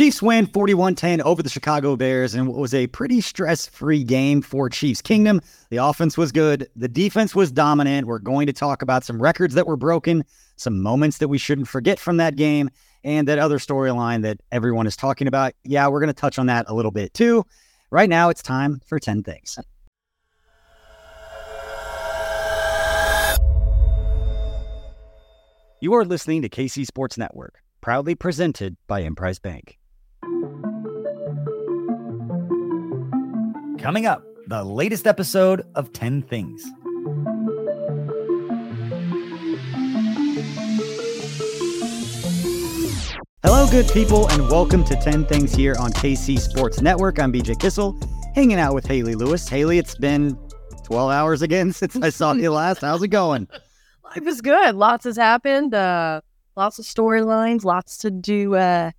Chiefs win 41 10 over the Chicago Bears and what was a pretty stress free game for Chiefs Kingdom. The offense was good, the defense was dominant. We're going to talk about some records that were broken, some moments that we shouldn't forget from that game, and that other storyline that everyone is talking about. Yeah, we're going to touch on that a little bit too. Right now, it's time for 10 things. You are listening to KC Sports Network, proudly presented by Emprise Bank. Coming up, the latest episode of 10 Things. Hello, good people, and welcome to 10 Things here on KC Sports Network. I'm BJ Kissel, hanging out with Hayley Lewis. Hayley, it's been 12 hours again since I saw you last. How's it going? Life is good. Lots has happened. Uh, lots of storylines. Lots to do. Uh,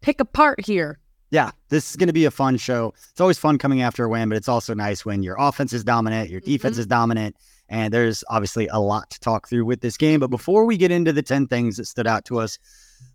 pick apart here. Yeah, this is going to be a fun show. It's always fun coming after a win, but it's also nice when your offense is dominant, your defense Mhm. is dominant, and there's obviously a lot to talk through with this game. But before we get into the 10 things that stood out to us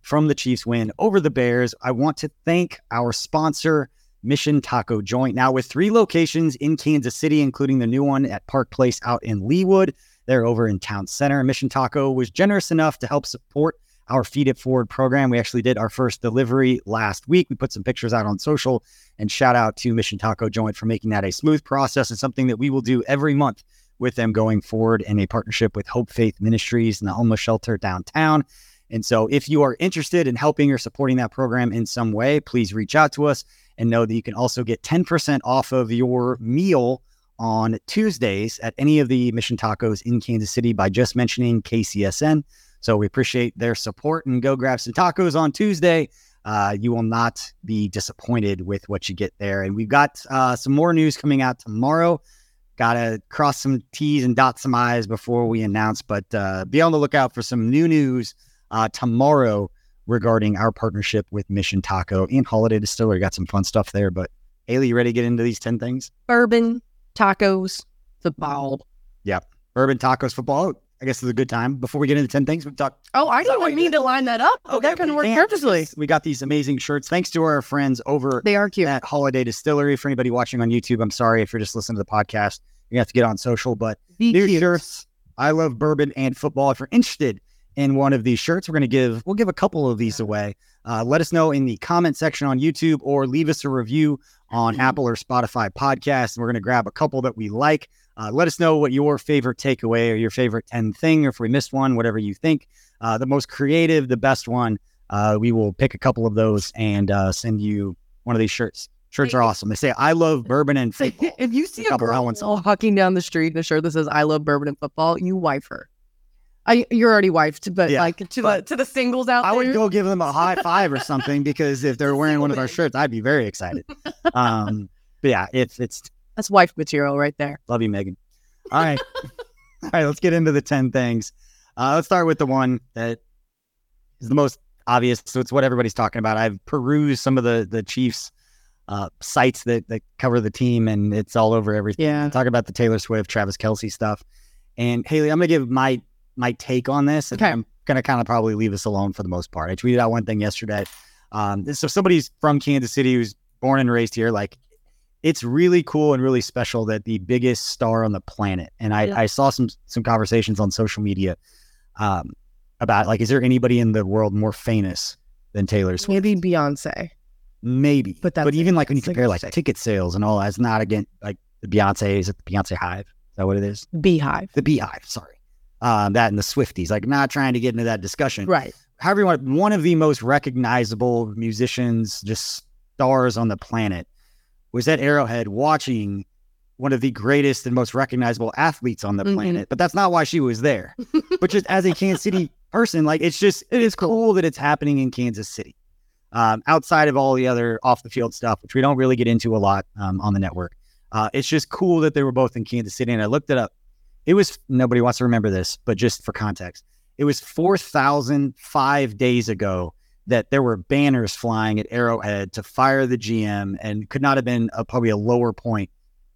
from the Chiefs win over the Bears, I want to thank our sponsor, Mission Taco Joint. Now, with three locations in Kansas City, including the new one at Park Place out in Leawood, they're over in Town Center. Mission Taco was generous enough to help support our Feed It Forward program. We actually did our first delivery last week. We put some pictures out on social and shout out to Mission Taco Joint for making that a smooth process and something that we will do every month with them going forward in a partnership with Hope Faith Ministries and the homeless shelter downtown. And so if you are interested in helping or supporting that program in some way, please reach out to us and know that you can also get 10% off of your meal on Tuesdays at any of the Mission Tacos in Kansas City by just mentioning KCSN. So we appreciate their support and go grab some tacos on Tuesday. Uh, you will not be disappointed with what you get there. And we've got uh, some more news coming out tomorrow. Got to cross some T's and dot some I's before we announce, but uh, be on the lookout for some new news uh, tomorrow regarding our partnership with Mission Taco and Holladay Distillery. Got some fun stuff there. But Hayley, you ready to get into these 10 things? Bourbon, tacos, football. Yep. Urban Tacos Football. I guess it's a good time. Before we get into 10 things, we talk Oh, I didn't wait, mean to line that up. Oh, that can work perfectly. We got these amazing shirts. Thanks to our friends over They are cute. at Holladay Distillery. For anybody watching on YouTube, I'm sorry if you're just listening to the podcast. You have to get on social, but Be new cute. shirts. I love bourbon and football. If you're interested in one of these shirts, we're going to give we'll give a couple of these away. Uh, let us know in the comment section on YouTube or leave us a review on Apple or Spotify podcasts. And we're going to grab a couple that we like. Uh, let us know what your favorite takeaway or your favorite 10 thing, or if we missed one, whatever you think. Uh, the most creative, the best one. Uh, we will pick a couple of those and uh, send you one of these shirts. Shirts are awesome. They say, I love bourbon and football. if you see a couple girl walking down the street in a shirt that says "I love bourbon and football," you wife her. I, you're already wifed, but Yeah, like to but the to the singles out I there. would go give them a high five or something because if they're wearing one of our shirts, I'd be very excited. Um, but yeah, it's it's That's wife material right there. love you, Megan. All right, all right. Let's get into the ten things. Uh, let's start with the one that is the most obvious. So it's what everybody's talking about. I've perused some of the the Chiefs uh, sites that that cover the team, and it's all over everything. Yeah. Talk about the Taylor Swift, Travis Kelce stuff. And Hayley, I'm gonna give my my take on this. And Okay. I'm gonna kind of probably leave us alone for the most part. I tweeted out one thing yesterday. Um, so somebody's from Kansas City who's born and raised here, like it's really cool and really special that the biggest star on the planet. And I, Yeah. I saw some some conversations on social media um, about like, is there anybody in the world more famous than Taylor Swift? Maybe Beyonce. Maybe, But that's even like when you compare like ticket sales and all, that's not again like the Beyonce. Is it the Beyonce Hive? Is that what it is? Beehive. The Beehive. Sorry, um, that and the Swifties. Like, not trying to get into that discussion. Right. However, you want one of the most recognizable musicians, just stars on the planet, was at Arrowhead watching one of the greatest and most recognizable athletes on the Mhm. planet. But that's not why she was there. but just as a Kansas City person, like it's just it is cool that it's happening in Kansas City. Um, outside of all the other off the field stuff, which we don't really get into a lot um, on the network, uh, it's just cool that they were both in Kansas City. And I looked it up. It was nobody wants to remember this, but just for context, it was four thousand five days ago that there were banners flying at Arrowhead to fire the GM, and could not have been a, probably a lower point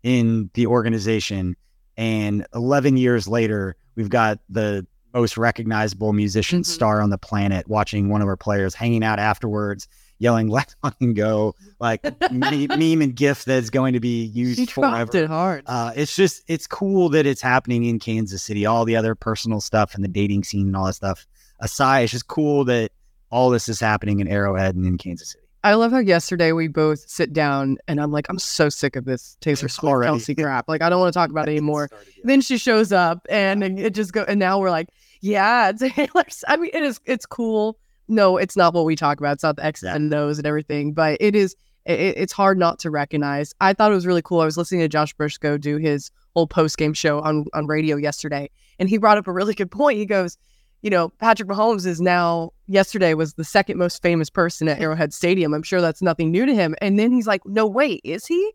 in the organization. And 11 years later, we've got the most recognizable musician Mhm. star on the planet watching one of our players hanging out afterwards. yelling "Let's fucking go!" like me- meme and gif that's going to be used She forever. it hard. Uh, it's just it's cool that it's happening in Kansas City. All the other personal stuff and the dating scene and all that stuff aside, it's just cool that all this is happening in Arrowhead and in Kansas City. I love how yesterday we both sit down and I'm like, I'm so sick of this Taylor Swift. Kelce crap. Like, I don't want to talk about it anymore. Then she shows up and it just go and now we're like, yeah, Taylor's. I mean, it is. It's cool. No, it's not what we talk about. It's not the X Yeah. and O's and everything, but it is. It, it's hard not to recognize. I thought it was really cool. I was listening to Josh Briscoe do his whole post game show on on radio yesterday, and he brought up a really good point. He goes, you know, Patrick Mahomes is now yesterday was the second most famous person at Arrowhead Stadium. I'm sure that's nothing new to him. And then he's like, no, wait, is he?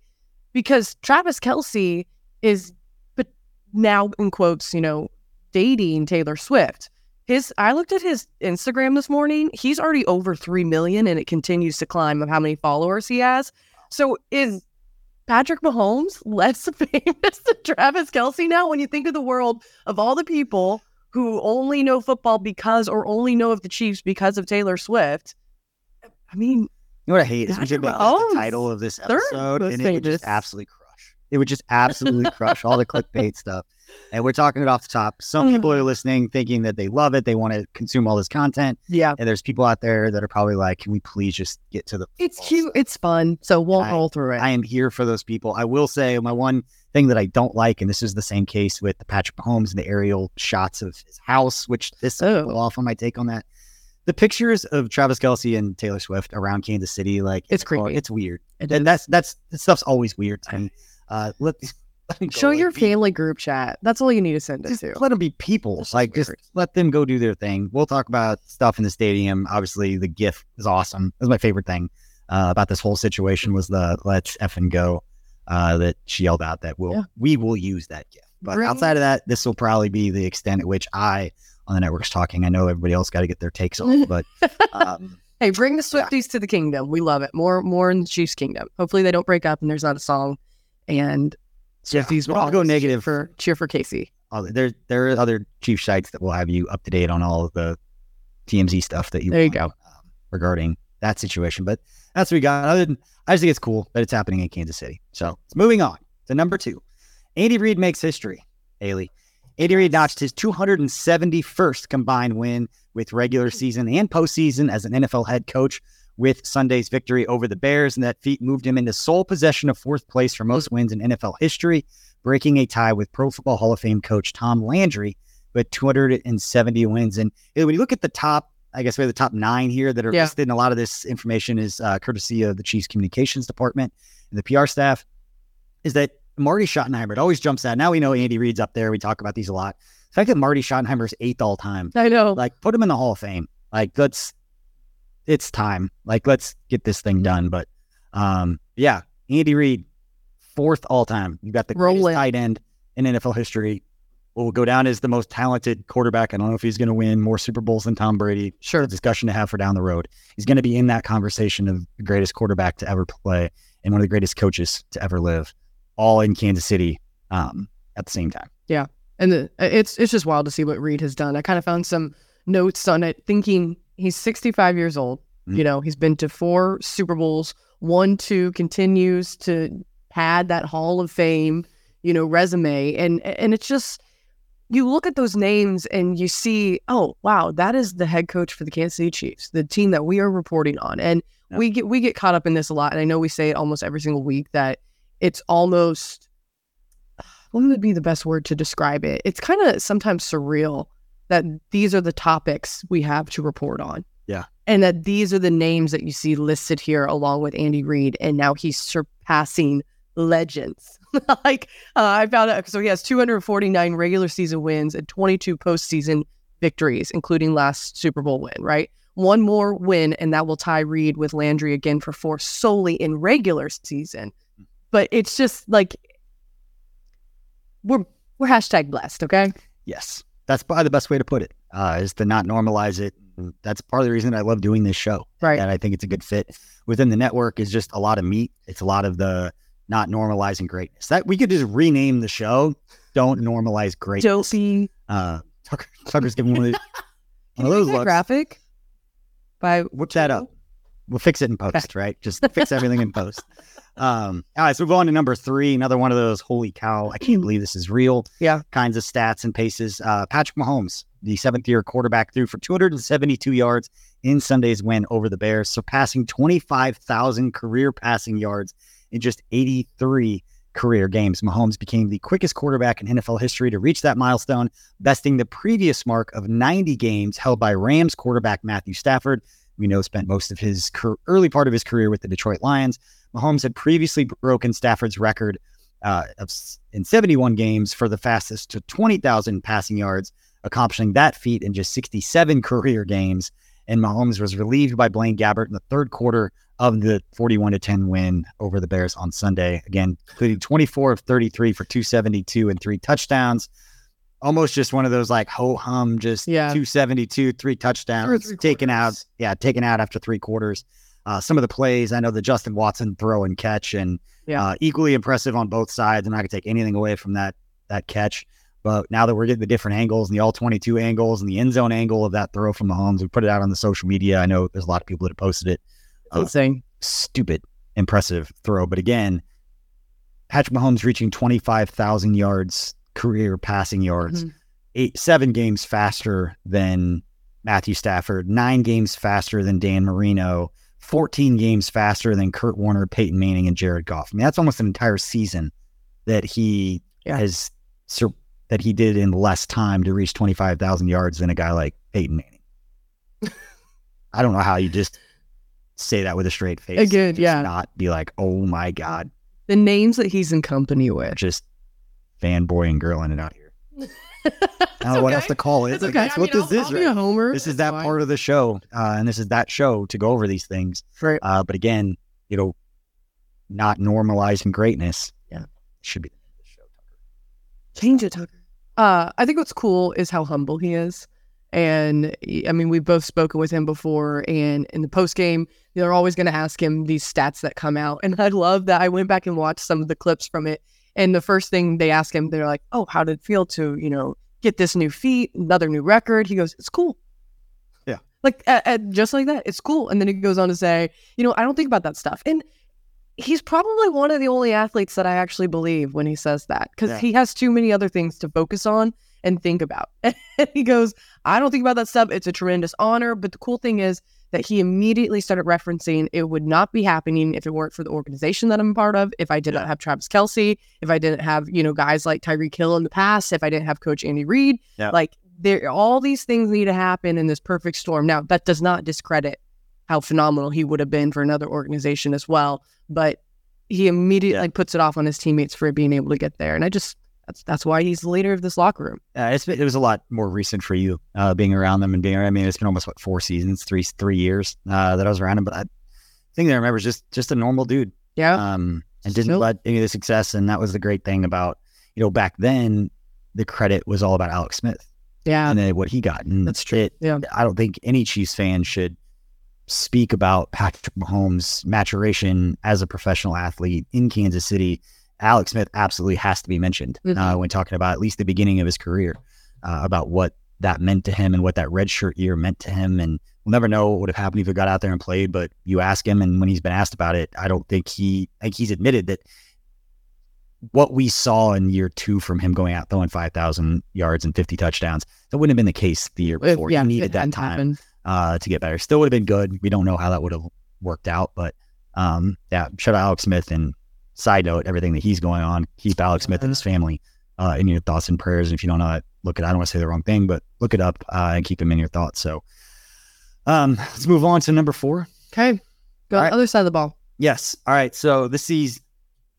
Because Travis Kelce is, but now in quotes, you know, dating Taylor Swift. His I looked at his Instagram this morning. He's already over 3 million and it continues to climb of how many followers he has. So is Patrick Mahomes less famous than Travis Kelce now when you think of the world of all the people who only know football because or only know of the Chiefs because of Taylor Swift? I mean, You know what I hate is we should make the oh, title of this episode, and it would just absolutely crush. It would just absolutely crush all the clickbait stuff. And we're talking it off the top. Some mm. people are listening, thinking that they love it, they want to consume all this content, yeah, and there's people out there that are probably like, "Can we please just get to the?" it's cute, stuff?" it's fun. So we'll I- roll through it. I am here for those people. I will say my one thing that I don't like, and this is the same case with the Patrick Mahomes and the aerial shots of his house, which this Oh. will off on my take on that. The pictures of Travis Kelce and Taylor Swift around Kansas City, like It's the car. It's weird. It And that's that's that stuff's always weird to me. Uh, let, let Show your family group chat. That's all you need to send it Just to. let them be people. That's Like just let them go do their thing. We'll talk about stuff in the stadium. Obviously, the GIF is awesome. That was my favorite thing uh, about this whole situation was the "Let's effing go" uh, that she yelled out. That we'll Yeah. we will use that GIF. But Bring- outside of that, this will probably be the extent at which I on the network's talking. I know everybody else got to get their takes off, but um, Hey, bring the Swifties to the kingdom. We love it. More, more in the Chiefs' kingdom. Hopefully, they don't break up and there's not a song. And Yeah, Swifties will I'll go always cheer negative. for cheer for Casey. there there are other chief sites that will have you up to date on all of the TMZ stuff that you There you go. um, regarding that situation. But that's what we got. Other than I just think it's cool that it's happening in Kansas City. So it's moving on to number two. Andy Reid makes history. Hayley. Andy Reid notched his 271st combined win with regular season and postseason as an NFL head coach with Sunday's victory over the Bears, and that feat moved him into sole possession of fourth place for most wins in NFL history, breaking a tie with Pro Football Hall of Fame coach Tom Landry with 270 wins. And when you look at the top, I guess we have the top nine here that are Yeah. listed, and a lot of this information is uh, courtesy of the Chiefs communications department and the PR staff, is that Marty Schottenheimer, it always jumps out. Now we know Andy Reid's up there. We talk about these a lot. The fact that Marty Schottenheimer's eighth all time, I know. like put him in the Hall of Fame. Like let's, it's time. Like let's get this thing done. But um, yeah, Andy Reid, fourth all time. You got the greatest Rolling. tight end in NFL history. Will go down as the most talented quarterback. I don't know if he's going to win more Super Bowls than Tom Brady. sure. Discussion to have for down the road. He's going to be in that conversation of the greatest quarterback to ever play and one of the greatest coaches to ever live, all in Kansas City um, at the same time. Yeah, and the, it's it's just wild to see what Reid has done. I kind of found some notes on it, thinking he's 65 years old. Mhm. You know, he's been to four Super Bowls, one, two, continues to pad that Hall of Fame, you know, resume, and and it's just you look at those names and you see, oh wow, that is the head coach for the Kansas City Chiefs, the team that we are reporting on, and we get we get caught up in this a lot. And I know we say it almost every single week that it's almost what would be the best word to describe it? It's kind of sometimes surreal that these are the topics we have to report on. Yeah. And that these are the names that you see listed here along with Andy Reid. And now he's surpassing legends. like uh, I found out, so he has 249 regular season wins and 22 postseason victories, including last Super Bowl win, right? One more win, and that will tie Reid with Landry again for four solely in regular season. But it's just like we're we're hashtag blessed, okay? Yes, that's probably the best way to put it. Uh, is to not normalize it. That's part of the reason I love doing this show. Right. And I think it's a good fit within the network. Is just a lot of meat. It's a lot of the not normalizing greatness. That we could just rename the show. Don't normalize greatness. Dopey. Uh, Tucker, Tucker's giving one of, these, one of those looks. graphic? By Whip that up. we'll fix it in post, right? Just fix everything in post. Um, all right, so move on to number three. Another one of those holy cow, I can't believe this is real. Yeah. kinds of stats and paces. Uh, Patrick Mahomes, the seventh year quarterback, threw for 272 yards in Sunday's win over the Bears, surpassing 25,000 career passing yards in just 83 career games. Mahomes became the quickest quarterback in NFL history to reach that milestone, besting the previous mark of 90 games held by Rams quarterback Matthew Stafford. We know spent most of his early part of his career with the Detroit Lions. Mahomes had previously broken Stafford's record uh, of in 71 games for the fastest to 20,000 passing yards, accomplishing that feat in just 67 career games. And Mahomes was relieved by Blaine Gabbert in the third quarter of the 41 to 10 win over the Bears on Sunday. Again, including 24 of 33 for 272 and three touchdowns. Almost just one of those like ho hum, just Yeah. 272, three touchdowns, three taken out. Yeah, taken out after three quarters. Uh, some of the plays, I know the Justin Watson throw and catch, and Yeah. uh, equally impressive on both sides. I'm not gonna take anything away from that that catch. But now that we're getting the different angles and the all 22 angles and the end zone angle of that throw from Mahomes, we put it out on the social media. I know there's a lot of people that have posted it. Uh, saying stupid impressive throw. But again, Patrick Mahomes reaching 25,000 yards career passing yards, Mhm. eight, seven games faster than Matthew Stafford, nine games faster than Dan Marino, 14 games faster than Kurt Warner, Peyton Manning, and Jared Goff. I mean, that's almost an entire season that he Yeah. has sur- that he did in less time to reach 25,000 yards than a guy like Peyton Manning. I don't know how you just say that with a straight face. Again, Just yeah. Not be like, oh my God, The names that he's in company with. just fanboy and girling it out here. I don't know what else to call it. It's Like, okay. That's I what mean, this I'll- is. I'll right? homer. This is That's that fine. part of the show, uh, and this is that show to go over these things. Right. Uh, but again, you know, not normalizing greatness. Yeah. should be. The show, Tucker. Change it, Tucker. Uh, I think what's cool is how humble he is. And I mean, we've both spoken with him before, and in the post game, they're always going to ask him these stats that come out. And I love that I went back and watched some of the clips from it. And the first thing they ask him, they're like, "Oh, how did it feel to you know get this new feat, another new record?" He goes, "It's cool." Yeah. like uh, uh, just like that, it's cool. And then he goes on to say, "You know, I don't think about that stuff." And he's probably one of the only athletes that I actually believe when he says that because Yeah. he has too many other things to focus on and think about. and he goes, I don't think about that stuff. It's a tremendous honor. But the cool thing is that he immediately started referencing it would not be happening if it weren't for the organization that I'm a part of, if I did not have Travis Kelce, if I didn't have, you know, guys like Tyreek Hill in the past, if I didn't have Coach Andy Reid. Yeah. Like there all these things need to happen in this perfect storm. Now that does not discredit how phenomenal he would have been for another organization as well. But he immediately puts it off on his teammates for being able to get there. And I just that's that's why he's the leader of this locker room. Uh, it's it was a lot more recent for you uh, being around them and being. I mean, it's been almost what four seasons, three three years uh, that I was around him. But I think that I remember is just just a normal dude. Yeah. um, and didn't let any of the success. And that was the great thing about, you know, back then, the credit was all about Alex Smith yeah. and then what he got. And That's true. It, Yeah. I don't think any Chiefs fan should speak about Patrick Mahomes' maturation as a professional athlete in Kansas City. Alex Smith absolutely has to be mentioned uh, Mhm. when talking about at least the beginning of his career, uh, about what that meant to him and what that redshirt year meant to him. And we'll never know what would have happened if he got out there and played. But you ask him, and when he's been asked about it, I don't think he, I think he's admitted that what we saw in year two from him going out throwing 5,000 yards and 50 touchdowns, that wouldn't have been the case the year before. yeah, he needed that time uh, to get better. Still would have been good. We don't know how that would have worked out, but um, yeah, shout out Alex Smith. And side note, everything that he's going on, keep Alex Smith and his family uh, in your thoughts and prayers. And if you don't know it, look it. I don't want to say the wrong thing, but look it up uh, and keep him in your thoughts. So um, let's move on to number four. Okay. Go All on right. other side of the ball. Yes. All right. So this is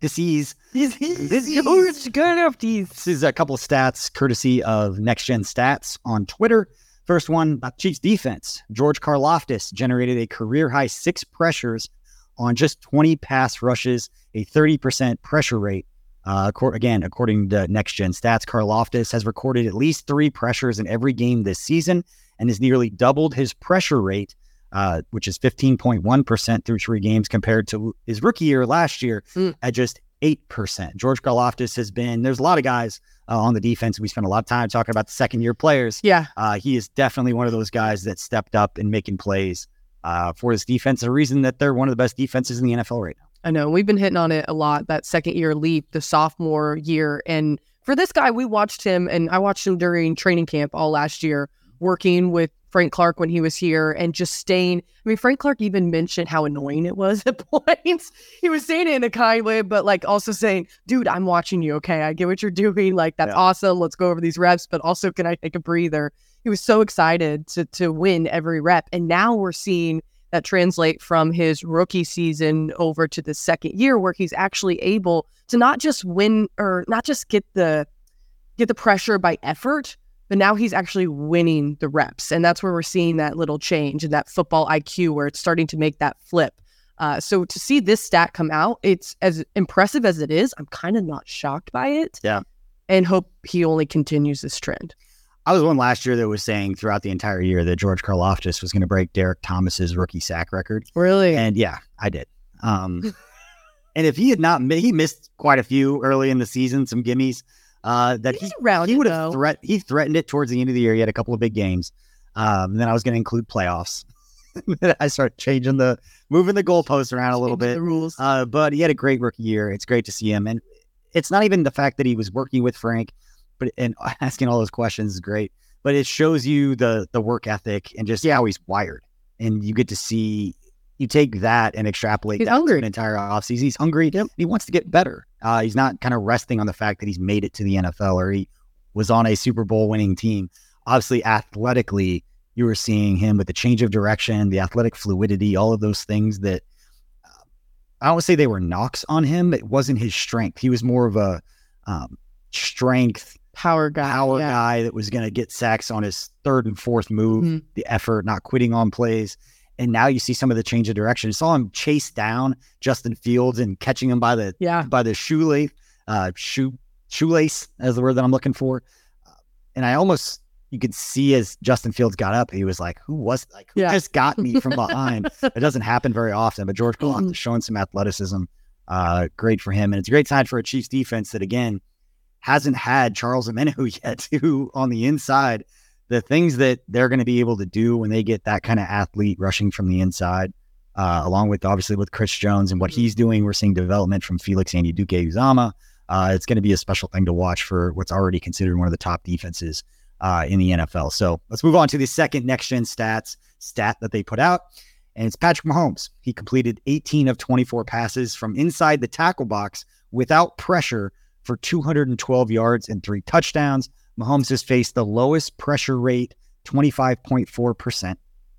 this is This is good enough. This is a couple of stats courtesy of Next Gen Stats on Twitter. First one about Chiefs defense. George Karlaftis generated a career high six pressures on just 20 pass rushes, a 30% pressure rate. Uh, again, according to Next Gen Stats, Karlaftis has recorded at least three pressures in every game this season and has nearly doubled his pressure rate, uh, which is 15.1% through three games compared to his rookie year last year Mm. at just 8%. George Karlaftis has been, there's a lot of guys uh, on the defense. We spent a lot of time talking about the second year players. Yeah. Uh, he is definitely one of those guys that stepped up in making plays uh, for this defense. The reason that they're one of the best defenses in the NFL right now. I know we've been hitting on it a lot. That second year leap, the sophomore year, and for this guy, we watched him, and I watched him during training camp all last year, working with Frank Clark when he was here, and just staying. I mean, Frank Clark even mentioned how annoying it was at points. he was saying it in a kind way, but like also saying, "Dude, I'm watching you. Okay, I get what you're doing. Like that's Yeah. awesome. Let's go over these reps, but also can I take a breather?" He was so excited to to win every rep, and now we're seeing that translate from his rookie season over to the second year where he's actually able to not just win or not just get the get the pressure by effort but now he's actually winning the reps. And that's where we're seeing that little change and that football IQ where it's starting to make that flip. Uh, so to see this stat come out it's as impressive as it is I'm kind of not shocked by it. Yeah. and hope he only continues this trend I was one last year that was saying throughout the entire year that George Karlaftis was going to break Derrick Thomas's rookie sack record. really And yeah, I did. Um, and if he had not, he missed quite a few early in the season, some gimmies uh, that he he's around he would have threat he threatened it towards the end of the year. He had a couple of big games. Um, then I was going to include playoffs. I started changing the moving the goalposts around a little Change bit. the rules Uh, but he had a great rookie year. It's great to see him, and it's not even the fact that he was working with Frank, but and asking all those questions is great. But it shows you the the work ethic and just yeah, how he's wired, and you get to see. You take that and extrapolate He's that hungry. an entire offseason. He's hungry. He wants to get better. Uh, he's not kind of resting on the fact that he's made it to the NFL or he was on a Super Bowl winning team. Obviously, athletically, you were seeing him with the change of direction, the athletic fluidity, all of those things that uh, I don't say they were knocks on him. It wasn't his strength. He was more of a um, strength power guy power yeah. guy that was going to get sacks on his third and fourth move, Mhm. the effort, not quitting on plays. And now you see some of the change of direction. You saw him chase down Justin Fields and catching him by the yeah by the shoelace, uh, shoe shoelace is the word that I'm looking for. Uh, and I almost you could see as Justin Fields got up, he was like, "Who was like who Yeah. just got me from behind?" it doesn't happen very often, but George Kalaf Mhm. is showing some athleticism. Uh, great for him, and it's a great sign for a Chiefs defense that again hasn't had Charles Omenihu yet, who on the inside, the things that they're going to be able to do when they get that kind of athlete rushing from the inside, uh, along with obviously with Chris Jones and what Mhm. he's doing, we're seeing development from Felix Anudike-Uzomah. Uh, it's going to be a special thing to watch for what's already considered one of the top defenses uh, in the NFL. So let's move on to the second next gen stats stat that they put out. And it's Patrick Mahomes. He completed 18 of 24 passes from inside the tackle box without pressure for 212 yards and three touchdowns. Mahomes has faced the lowest pressure rate, 25.4%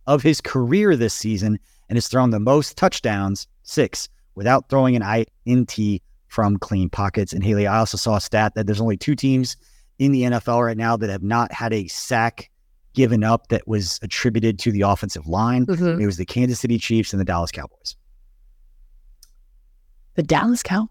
of his career this season, and has thrown the most touchdowns, six, without throwing an INT from clean pockets. And Hayley, I also saw a stat that there's only two teams in the NFL right now that have not had a sack given up that was attributed to the offensive line. Mhm. It was the Kansas City Chiefs and the Dallas Cowboys. the Dallas Cowboys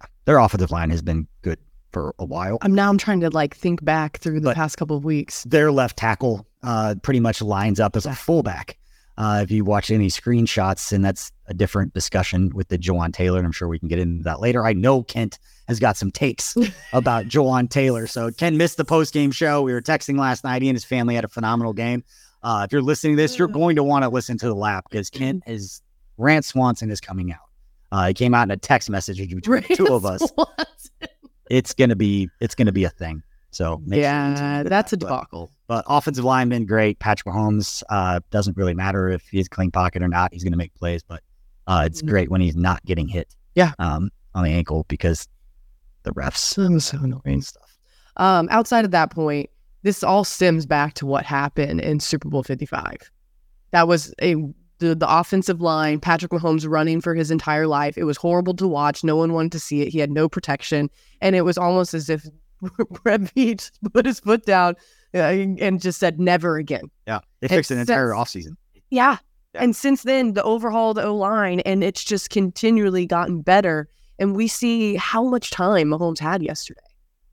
really Their offensive line has been good for a while. I'm now I'm trying to like think back through the But- past couple of weeks. Their left tackle uh, pretty much lines up as a fullback. Uh, if you watch any screenshots, and that's a different discussion with the Jawaan Taylor, and I'm sure we can get into that later. I know Kent has got some takes about Jawaan Taylor. So Ken missed the post game show. We were texting last night. He and his family had a phenomenal game. Uh, if you're listening to this, you're going to want to listen to the lap because Kent is Rant Swanson is coming out. Uh, it came out in a text message between the two of us. It's gonna be it's gonna be a thing. So make sure you tune yeah, that's a that. But- debacle. but offensive lineman, great. Patrick Mahomes uh, doesn't really matter if he's clean pocket or not. He's going to make plays, but uh, it's Mhm. great when he's not getting hit. Yeah. Um, on the ankle because the refs That was so annoying. stuff. Um, outside of that point, this all stems back to what happened in Super Bowl 55. That was a the, the offensive line, Patrick Mahomes running for his entire life. It was horrible to watch. No one wanted to see it. He had no protection. And it was almost as if Brett Veach put his foot down uh, and just said, never again. Yeah, they It fixed an entire sets- offseason. Yeah. Yeah. And since then, the overhauled O line, and it's just continually gotten better. And we see how much time Mahomes had yesterday.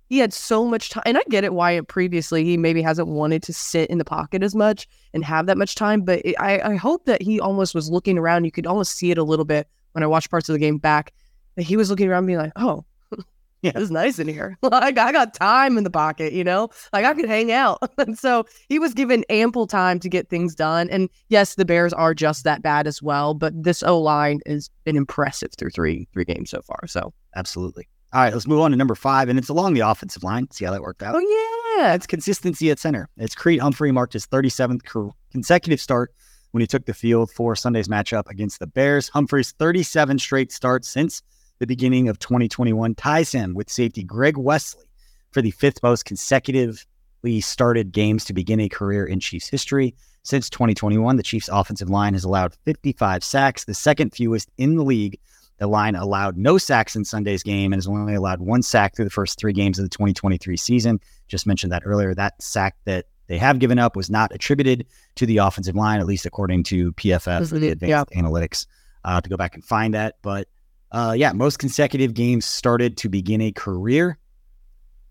He had so much time. And I get it why previously he maybe hasn't wanted to sit in the pocket as much and have that much time. But it, I, I hope that he almost was looking around. You could almost see it a little bit when I watched parts of the game back, that he was looking around being like, oh, Yeah. it's nice in here. Like I got time in the pocket, you know, like I could hang out. and so he was given ample time to get things done. And yes, the Bears are just that bad as well. But this O line has been impressive through three three games so far. So Absolutely. All right, let's move on to number five, and it's along the offensive line. See how that worked out. oh yeah, it's consistency at center. It's Creed Humphrey marked his 37th consecutive start when he took the field for Sunday's matchup against the Bears. Humphrey's 37 straight starts since the beginning of 2021 ties him with safety Greg Wesley for the fifth most consecutively started games to begin a career in Chiefs history. Since 2021, the Chiefs' offensive line has allowed 55 sacks, the second fewest in the league. The line allowed no sacks in Sunday's game and has only allowed one sack through the first three games of the 2023 season. Just mentioned that earlier. That sack that they have given up was not attributed to the offensive line, at least according to PFF, the advanced analytics. Uh, to go back and find that, but uh, yeah, most consecutive games started to begin a career,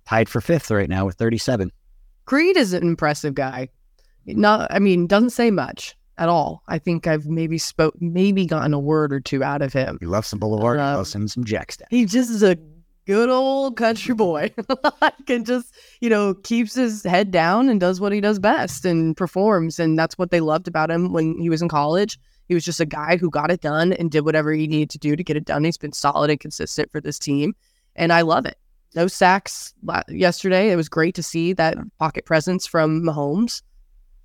tied for fifth right now with 37. Creed is an impressive guy. Not, I mean, doesn't say much at all. I think I've maybe spoke, maybe gotten a word or two out of him. He loves some Boulevard, he Uh, loves him some Jack Stack. He just is a good old country boy. Can just, you know, keeps his head down and does what he does best and performs. And that's what they loved about him when he was in college. He was just a guy who got it done and did whatever he needed to do to get it done. He's been solid and consistent for this team. And I love it. No sacks yesterday. It was great to see that pocket presence from Mahomes.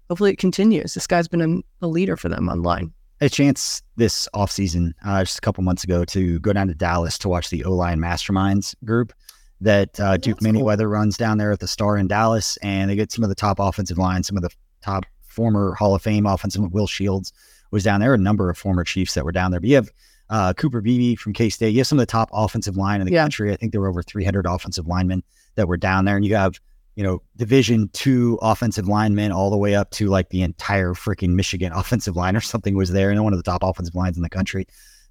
Hopefully it continues. This guy's been a, leader for them online. a chance this offseason, uh, just a couple months ago, to go down to Dallas to watch the O line masterminds group that uh, Duke that's cool. Manyweather runs down there at the Star in Dallas. And they get some of the top offensive line, some of the top former Hall of Fame offensive. Will Shields was down there, a number of former Chiefs that were down there. But you have uh, Cooper Beebe from K State. You have some of the top offensive line in the Yeah. country. I think there were over 300 offensive linemen that were down there. And you have you know, Division two offensive linemen all the way up to like the entire freaking Michigan offensive line or something was there, and one of the top offensive lines in the country.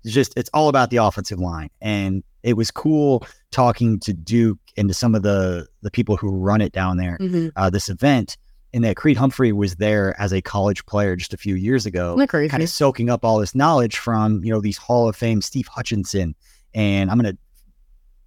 It's just it's all about the offensive line, and it was cool talking to Duke and to some of the the people who run it down there. Uh, this event, and that Creed Humphrey was there as a college player just a few years ago kind of soaking up all this knowledge from you know these Hall of Fame Steve Hutchinson, and I'm gonna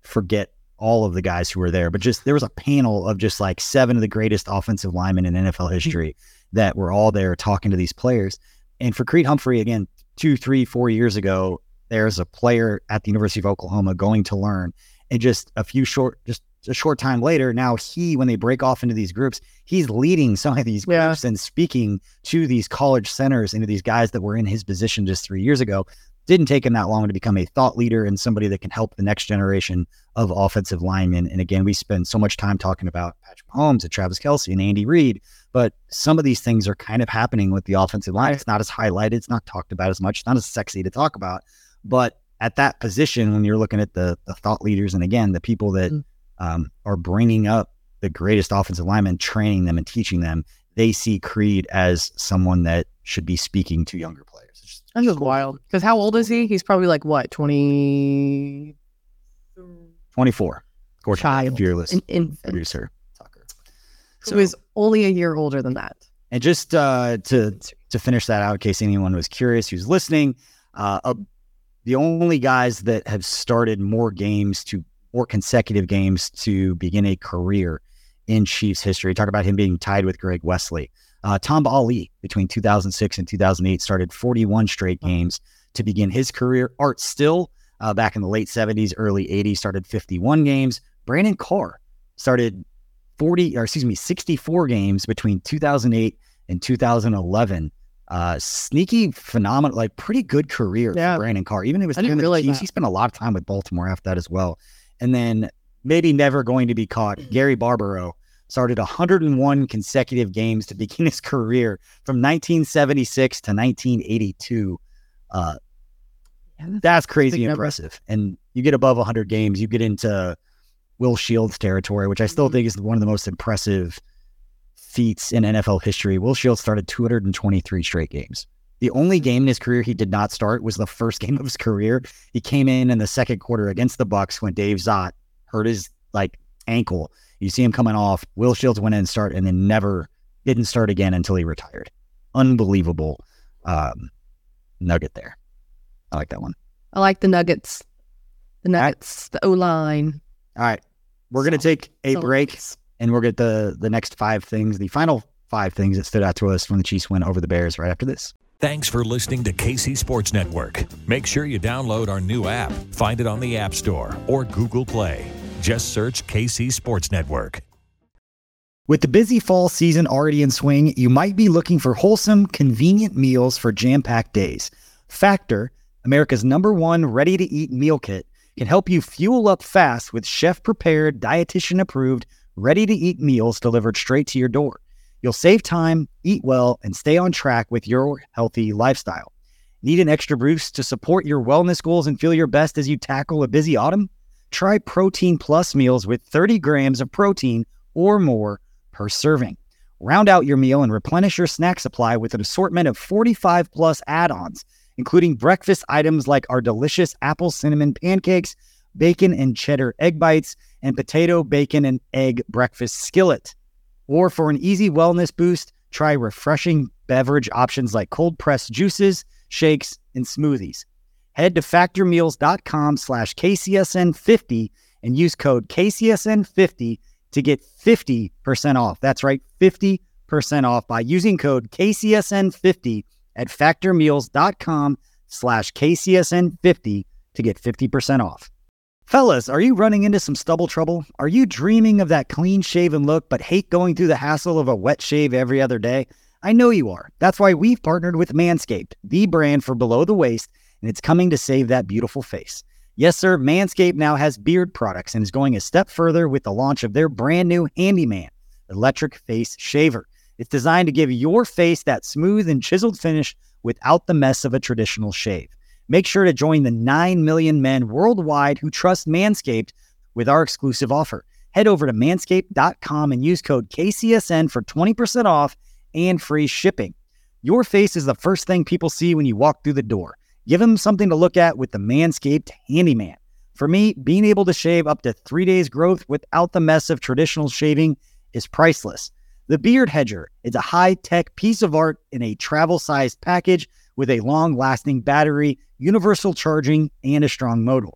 forget all of the guys who were there, but just there was a panel of just like seven of the greatest offensive linemen in NFL history that were all there talking to these players. And for Creed Humphrey, again, two, three, four years ago, there's a player at the University of Oklahoma going to learn, and just a few short, just a short time later, now he, when they break off into these groups, he's leading some of these Yeah. groups and speaking to these college centers and to these guys that were in his position just three years ago. Didn't take him that long to become a thought leader and somebody that can help the next generation of offensive linemen. And again, we spend so much time talking about Patrick Mahomes and Travis Kelce and Andy Reid, but some of these things are kind of happening with the offensive line. It's not as highlighted, it's not talked about as much, it's not as sexy to talk about. But at that position, when you're looking at the the thought leaders and again the people that Mm. um, are bringing up the greatest offensive linemen, training them and teaching them, they see Creed as someone that should be speaking to younger players. It's just- That's just wild. Because how old is he? He's probably like what, twenty? 24. Gordon, Child. fearless An infant. producer Tucker. Who is only a year older than that. And just uh, to to finish that out, in case anyone was curious who's listening, uh, uh, the only guys that have started more games to more consecutive games to begin a career in Chiefs history. Talk about him being tied with Greg Wesley. Uh, Tamba Hali between 2006 and 2008 started 41 straight games to begin his career. Art Still uh, back in the late 70s, early 80s started 51 games. Brandon Carr started 40 or excuse me 64 games between 2008 and 2011 uh sneaky phenomenal like pretty good career Yeah. for brandon carr even if it was during the Chiefs, he spent a lot of time with baltimore after that as well and then maybe never going to be caught gary barbaro started 101 consecutive games to begin his career from 1976 to 1982 uh Yeah, that's- that's crazy big number. impressive. And you get above 100 games, you get into Will Shields territory, which I still Mhm. think is one of the most impressive feats in NFL history. Will Shields started 223 straight games. The only game in his career he did not start was the first game of his career. He came in in the second quarter against the Bucks when Dave Szott hurt his like ankle. You see him coming off. Will Shields went in and start and then never didn't start again until he retired. Unbelievable um, nugget there. I like that one. I like the Nuggets. The Nuggets, the O line. All right. We're going to take a So- break and we'll get the the next five things, the final five things that stood out to us from the Chiefs win over the Bears right after this. Thanks for listening to KC Sports Network. Make sure you download our new app. Find it on the App Store or Google Play. Just search KC Sports Network. With the busy fall season already in swing, you might be looking for wholesome, convenient meals for jam packed days. Factor, America's number one ready to eat meal kit, can help you fuel up fast with chef prepared, dietitian approved, ready to eat meals delivered straight to your door. You'll save time, eat well, and stay on track with your healthy lifestyle. Need an extra boost to support your wellness goals and feel your best as you tackle a busy autumn? Try Protein Plus meals with 30 grams of protein or more per serving. Round out your meal and replenish your snack supply with an assortment of 45 plus add ons, including breakfast items like our delicious apple cinnamon pancakes, bacon and cheddar egg bites, and potato, bacon, and egg breakfast skillet. Or for an easy wellness boost, try refreshing beverage options like cold pressed juices, shakes, and smoothies. Head to factormeals.com slash KCSN50 and use code KCSN50 to get 50% off. That's right, 50% off by using code KCSN50 at factormeals.com slash KCSN50 to get 50% off. Fellas, are you running into some stubble trouble? Are you dreaming of that clean shaven look but hate going through the hassle of a wet shave every other day? I know you are. That's why we've partnered with Manscaped, the brand for below the waist, and it's coming to save that beautiful face. Yes, sir, Manscaped now has beard products and is going a step further with the launch of their brand new Handyman electric face shaver. It's designed to give your face that smooth and chiseled finish without the mess of a traditional shave. Make sure to join the 9 million men worldwide who trust Manscaped with our exclusive offer. Head over to manscaped.com and use code KCSN for 20% off and free shipping. Your face is the first thing people see when you walk through the door. Give them something to look at with the Manscaped Handyman. For me, being able to shave up to three days' growth without the mess of traditional shaving is priceless. The Beard Hedger is a high tech piece of art in a travel sized package with a long lasting battery, universal charging, and a strong motor.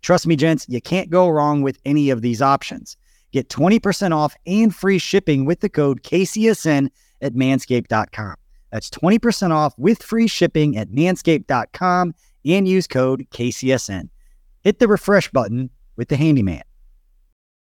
Trust me, gents, you can't go wrong with any of these options. Get 20% off and free shipping with the code KCSN at manscaped.com. That's 20% off with free shipping at manscaped.com and use code KCSN. Hit the refresh button with the handyman.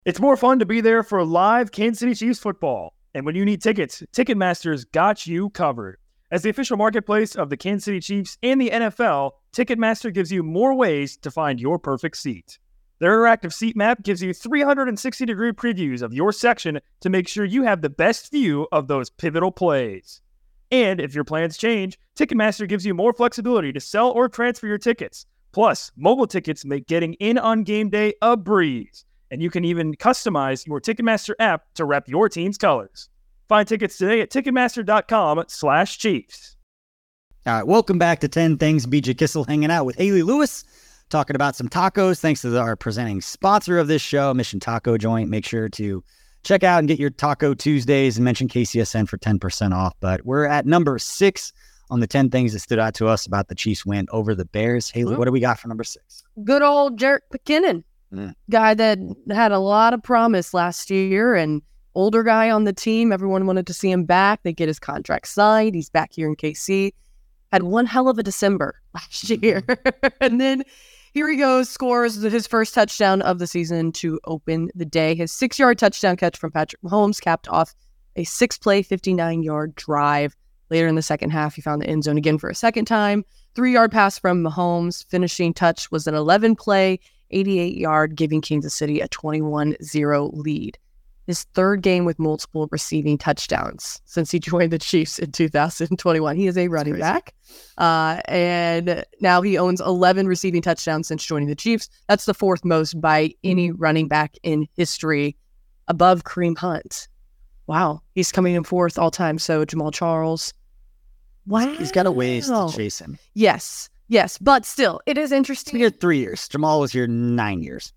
It's more fun to be there for live Kansas City Chiefs football. And when you need tickets, Ticketmaster's got you covered. As the official marketplace of the Kansas City Chiefs and the NFL, Ticketmaster gives you more ways to find your perfect seat. Their interactive seat map gives you 360 degree previews of your section to make sure you have the best view of those pivotal plays. And if your plans change, Ticketmaster gives you more flexibility to sell or transfer your tickets. Plus, mobile tickets make getting in on game day a breeze. And you can even customize your Ticketmaster app to rep your team's colors. Find tickets today at Ticketmaster.com slash Chiefs. All right, welcome back to 10 Things. BJ Kissel hanging out with Hayley Lewis, talking about some tacos. Thanks to our presenting sponsor of this show, Mission Taco Joint. Make sure to check out and get your Taco Tuesdays and mention KCSN for 10% off. But we're at number six on the 10 things that stood out to us about the Chiefs win over the Bears. Hayley, what do we got for number six? Good old Jerick McKinnon, Mm. guy that had a lot of promise last year and older guy on the team. Everyone wanted to see him back. They get his contract signed. He's back here in KC. Had one hell of a December last year. and then here he goes, scores his first touchdown of the season to open the day. His six yard touchdown catch from Patrick Mahomes capped off a six play, 59 yard drive. Later in the second half, he found the end zone again for a second time. Three yard pass from Mahomes. Finishing touch was an 11 play, 88 yard, giving Kansas City a 21 0 lead. His third game with multiple receiving touchdowns since he joined the Chiefs in 2021. He is a running back. Uh, and now he owns 11 receiving touchdowns since joining the Chiefs. That's the fourth most by any running back in history, above Kareem Hunt. Wow. He's coming in fourth all time. So Jamaal Charles. Wow. He's got a ways to chase him. Yes. Yes. But still, it is He's been interesting. here three years. Jamaal was here nine years.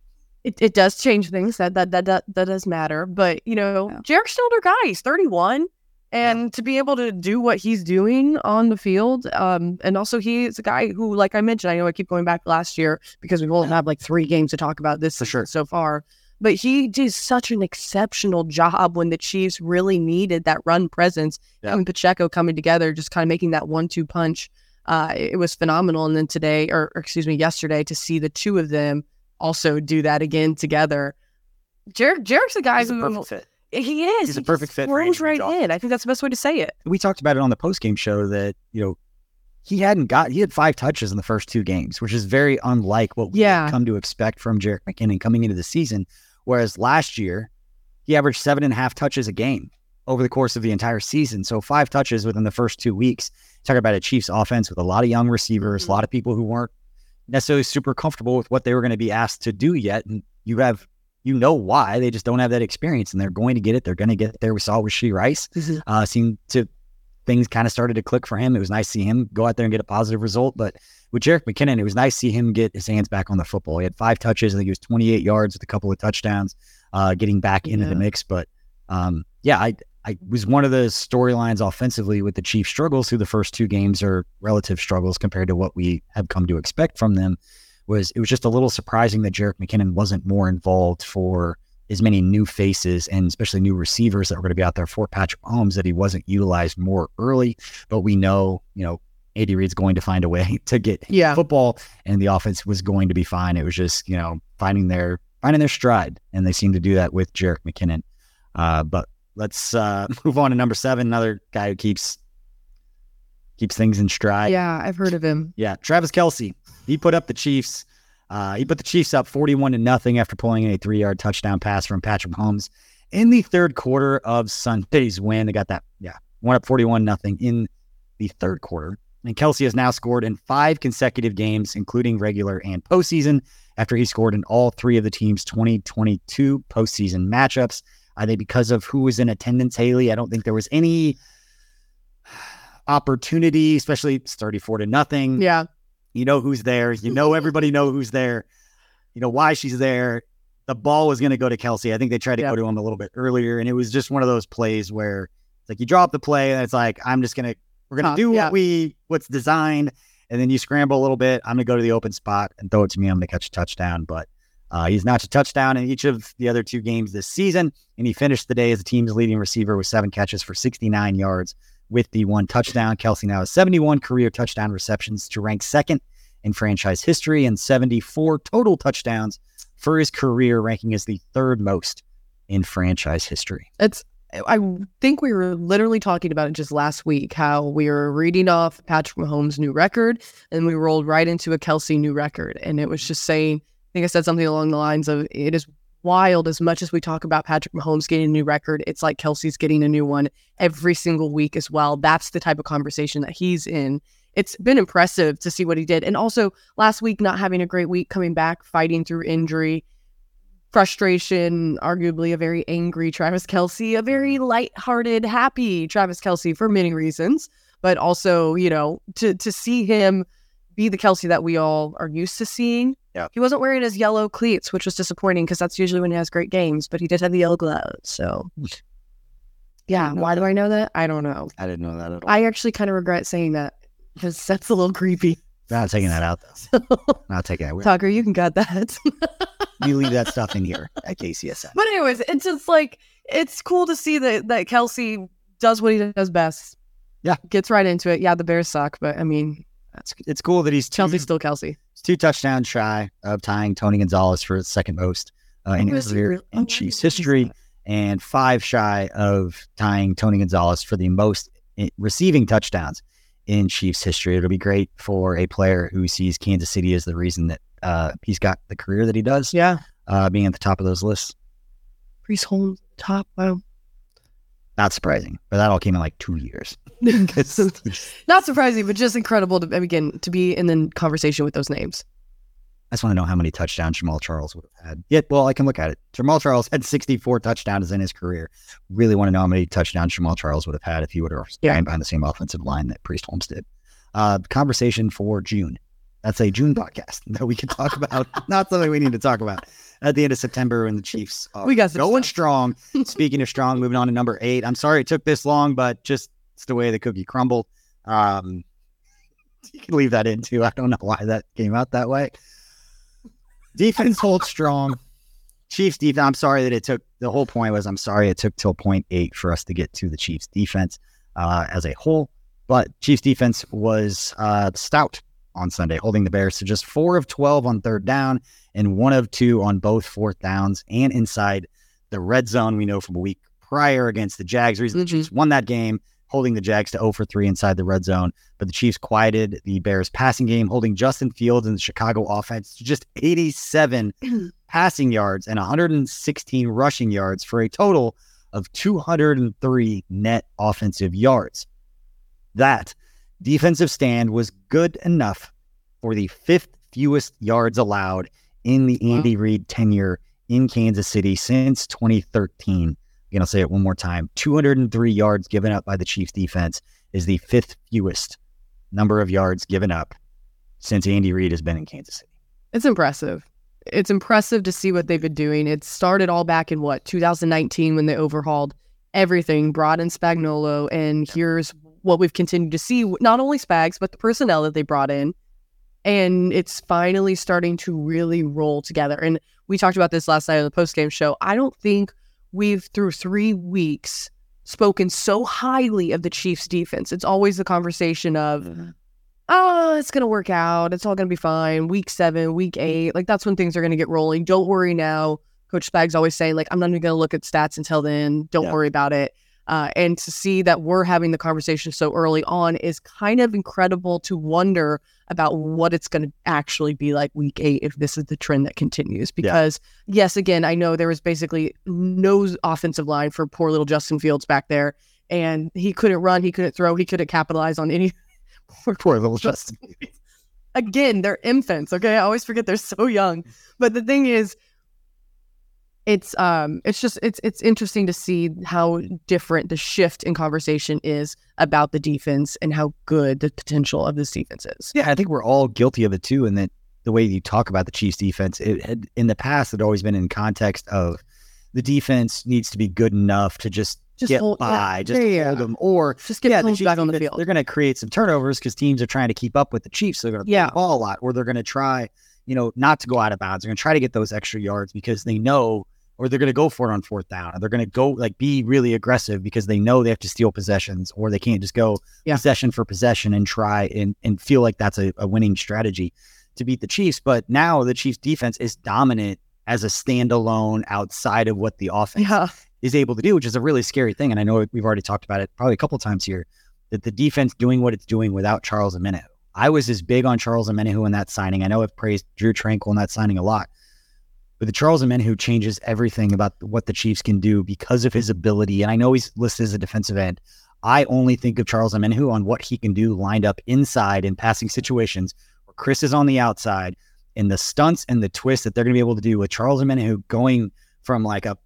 It, it does change things. That, that that that that does matter. But you know, Yeah. Jerick's still older guy. He's 31. And to be able to do what he's doing on the field, um, and also he's a guy who, like I mentioned, I know I keep going back last year because we've only had like three games to talk about this For sure. so far. but he did such an exceptional job when the Chiefs really needed that run presence. Yeah. Him and Pacheco coming together, just kind of making that one-two punch. Uh, it it was phenomenal. And then today, or, or excuse me, yesterday, to see the two of them also do that again together. Jerick, Jerick's a guy He's a who perfect fit. he is. He's a perfect fit Throws right in. I think that's the best way to say it. we talked about it on the post game show that you know he hadn't got he had five touches in the first two games, which is very unlike what we Yeah. come to expect from Jerick McKinnon coming into the season. Whereas last year he averaged seven and a half touches a game over the course of the entire season. So five touches within the first two weeks. Talk about a Chiefs offense with a lot of young receivers, Mhm. a lot of people who weren't necessarily super comfortable with what they were going to be asked to do yet. And you have you know why they just don't have that experience and they're going to get it. They're going to get there. We saw with She Rice uh, seemed to things kind of started to click for him. It was nice to see him go out there and get a positive result. But with Jerick McKinnon, it was nice to see him get his hands back on the football. He had five touches. I think he was 28 yards with a couple of touchdowns, uh, getting back into the mix. But um, yeah, I I was one of the storylines offensively with the Chiefs struggles through the first two games or relative struggles compared to what we have come to expect from them. Was it was just a little surprising that Jerick McKinnon wasn't more involved for as many new faces and especially new receivers that were going to be out there for Patrick Mahomes that he wasn't utilized more early. But we know, you know, Andy Reid's going to find a way to get Yeah. football, and the offense was going to be fine. It was just, you know, finding their finding their stride, and they seem to do that with Jerick McKinnon. Uh, but let's uh, move on to number seven, another guy who keeps keeps things in stride. yeah, I've heard of him. Yeah, Travis Kelce. He put up the Chiefs. Uh, he put the Chiefs up 41 to nothing after pulling in a three yard touchdown pass from Patrick Holmes in the third quarter of Sunday's win. They got that, yeah, went up 41 nothing in the third quarter. And Kelce has now scored in five consecutive games, including regular and postseason, after he scored in all three of the team's 2022 postseason matchups. I think because of who was in attendance, Hayley, I don't think there was any opportunity, especially it's 34 to nothing. Yeah. You know who's there. You know everybody know who's there. You know why she's there. The ball was going to go to Kelce. I think they tried to Yeah. go to him a little bit earlier, and it was just one of those plays where it's like you drop the play, and it's like I'm just gonna we're gonna Huh, do yeah. what we what's designed, and then you scramble a little bit. I'm gonna go to the open spot and throw it to me. I'm gonna catch a touchdown, but uh, he's notched a touchdown in each of the other two games this season, and he finished the day as the team's leading receiver with seven catches for 69 yards with the one touchdown. Kelce now has 71 career touchdown receptions to rank second in franchise history and 74 total touchdowns for his career, ranking as the third most in franchise history. It's I think we were literally talking about it just last week how we were reading off Patrick Mahomes' new record and we rolled right into a Kelce new record. And it was just saying, think I said something along the lines of it is wild as much as we talk about Patrick Mahomes getting a new record, it's like Kelce's getting a new one every single week as well. That's the type of conversation that he's in. It's been impressive to see what he did. And also last week, not having a great week, coming back, fighting through injury, frustration, arguably a very angry Travis Kelce, a very lighthearted, happy Travis Kelce for many reasons, but also, you know, to to see him be the Kelce that we all are used to seeing. Yeah. He wasn't wearing his yellow cleats, which was disappointing because that's usually when he has great games, but he did have the yellow gloves. So yeah, why do. I know that? I don't know. I didn't know that at all. I actually kind of regret saying that because that's a little creepy. not taking that out though. Not taking that. Tucker, you can cut that. We leave that stuff in here at KCSN. But anyways, it's just like it's cool to see that that Kelce does what he does best. Yeah. gets right into it. Yeah, the Bears suck, but I mean, It's, it's cool that he's two, Kelce's still Kelce. two touchdowns shy of tying Tony Gonzalez for the second most uh, in Oh, his career really? in Oh, Chiefs history, and five shy of tying Tony Gonzalez for the most i- receiving touchdowns in Chiefs history. It'll be great for a player who sees Kansas City as the reason that uh, he's got the career that he does, Yeah, uh, being at the top of those lists. Priest Holmes top. Wow, Not surprising, but that all came in like two years. not surprising, but just incredible to again to be in the conversation with those names. I just want to know how many touchdowns Jamaal Charles would have had. Yeah, well, I can look at it. Jamaal Charles had 64 touchdowns in his career. Really want to know how many touchdowns Jamaal Charles would have had if he would have Yeah. behind the same offensive line that Priest Holmes did. Uh, conversation for June. That's a June podcast that we can talk about. Not something we need to talk about at the end of September when the Chiefs are We got going stuff. strong. Speaking of strong, moving on to number eight. I'm sorry it took this long, but just it's the way the cookie crumbled. Um, you can leave that in too. I don't know why that came out that way. Defense holds strong. Chiefs defense. I'm sorry that it took. The whole point was I'm sorry it took till point eight for us to get to the Chiefs defense uh, as a whole. But Chiefs defense was uh, stout on Sunday, holding the Bears to just four of 12 on third down and one of two on both fourth downs and inside the red zone. We know from a week prior against the Jags, the reason the Mhm. Chiefs won that game, holding the Jags to 0 for 3 inside the red zone. But the Chiefs quieted the Bears passing game, holding Justin Fields and the Chicago offense to just 87 passing yards and 116 rushing yards for a total of 203 net offensive yards. That defensive stand was good enough for the fifth fewest yards allowed in the Wow. Andy Reid tenure in Kansas City since 2013. Again, I'll say it one more time 203 yards given up by the Chiefs defense is the fifth fewest number of yards given up since Andy Reid has been in Kansas City. It's impressive. It's impressive to see what they've been doing. It started all back in what 2019 when they overhauled everything, brought in Spagnuolo, and here's what we've continued to see: not only Spags, but the personnel that they brought in, and it's finally starting to really roll together. And we talked about this last night on the post game show. I don't think we've through three weeks spoken so highly of the Chiefs' defense. It's always the conversation of oh, it's going to work out. It's all going to be fine. Week seven, week eight, like that's when things are going to get rolling. Don't worry now. Coach Spag's always saying, like, I'm not even going to look at stats until then. Don't Yeah. worry about it. Uh, and to see that we're having the conversation so early on is kind of incredible to wonder about what it's going to actually be like week eight if this is the trend that continues. Because, yes, again, I know there was basically no offensive line for poor little Justin Fields back there. And he couldn't run, he couldn't throw, he couldn't capitalize on any. Poor little Justin. Again, they're infants. Okay, I always forget they're so young. But the thing is, it's um, it's just it's it's interesting to see how different the shift in conversation is about the defense and how good the potential of this defense is. Yeah, I think we're all guilty of it too. And that the way you talk about the Chiefs defense, it had in the past it had always been in context of the defense needs to be good enough to just, Just get hold- by, yeah, just yeah, hold them, or Just get yeah, yeah, Chiefs back on the field. They're going to create some turnovers because teams are trying to keep up with the Chiefs. So they're going to Yeah. the ball a lot, or they're going to try, you know, not to go out of bounds. They're going to try to get those extra yards because they know, or they're going to go for it on fourth down, or they're going to go like be really aggressive because they know they have to steal possessions, or they can't just go Yeah. possession for possession and try and and feel like that's a, a winning strategy to beat the Chiefs. But now the Chiefs defense is dominant as a standalone outside of what the offense Yeah, is able to do, which is a really scary thing. And I know we've already talked about it probably a couple times here that the defense doing what it's doing without Charles Omenihu. I was as big on Charles Omenihu in that signing. I know I've praised Drew Tranquill in that signing a lot, but the Charles Omenihu changes everything about what the Chiefs can do because of his ability. And I know he's listed as a defensive end. I only think of Charles Omenihu on what he can do lined up inside in passing situations where Chris is on the outside and the stunts and the twists that they're going to be able to do with Charles Omenihu going from like a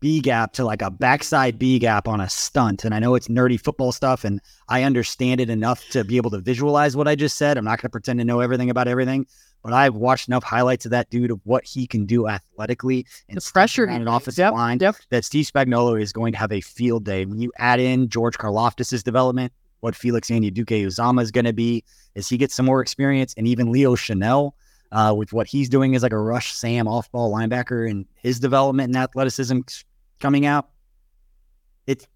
B gap to like a backside B gap on a stunt. And I know it's nerdy football stuff and I understand it enough to be able to visualize what I just said. I'm not going to pretend to know everything about everything, but I've watched enough highlights of that dude of what he can do athletically and the pressure he an offensive Yep, line Yep. that Steve Spagnuolo is going to have a field day. When you add in George Karlaftis' development, what Felix Anudike-Uzomah is going to be as he gets some more experience, and even Leo Chenal uh, with what he's doing as like a rush Sam off ball linebacker and his development and athleticism coming out. It's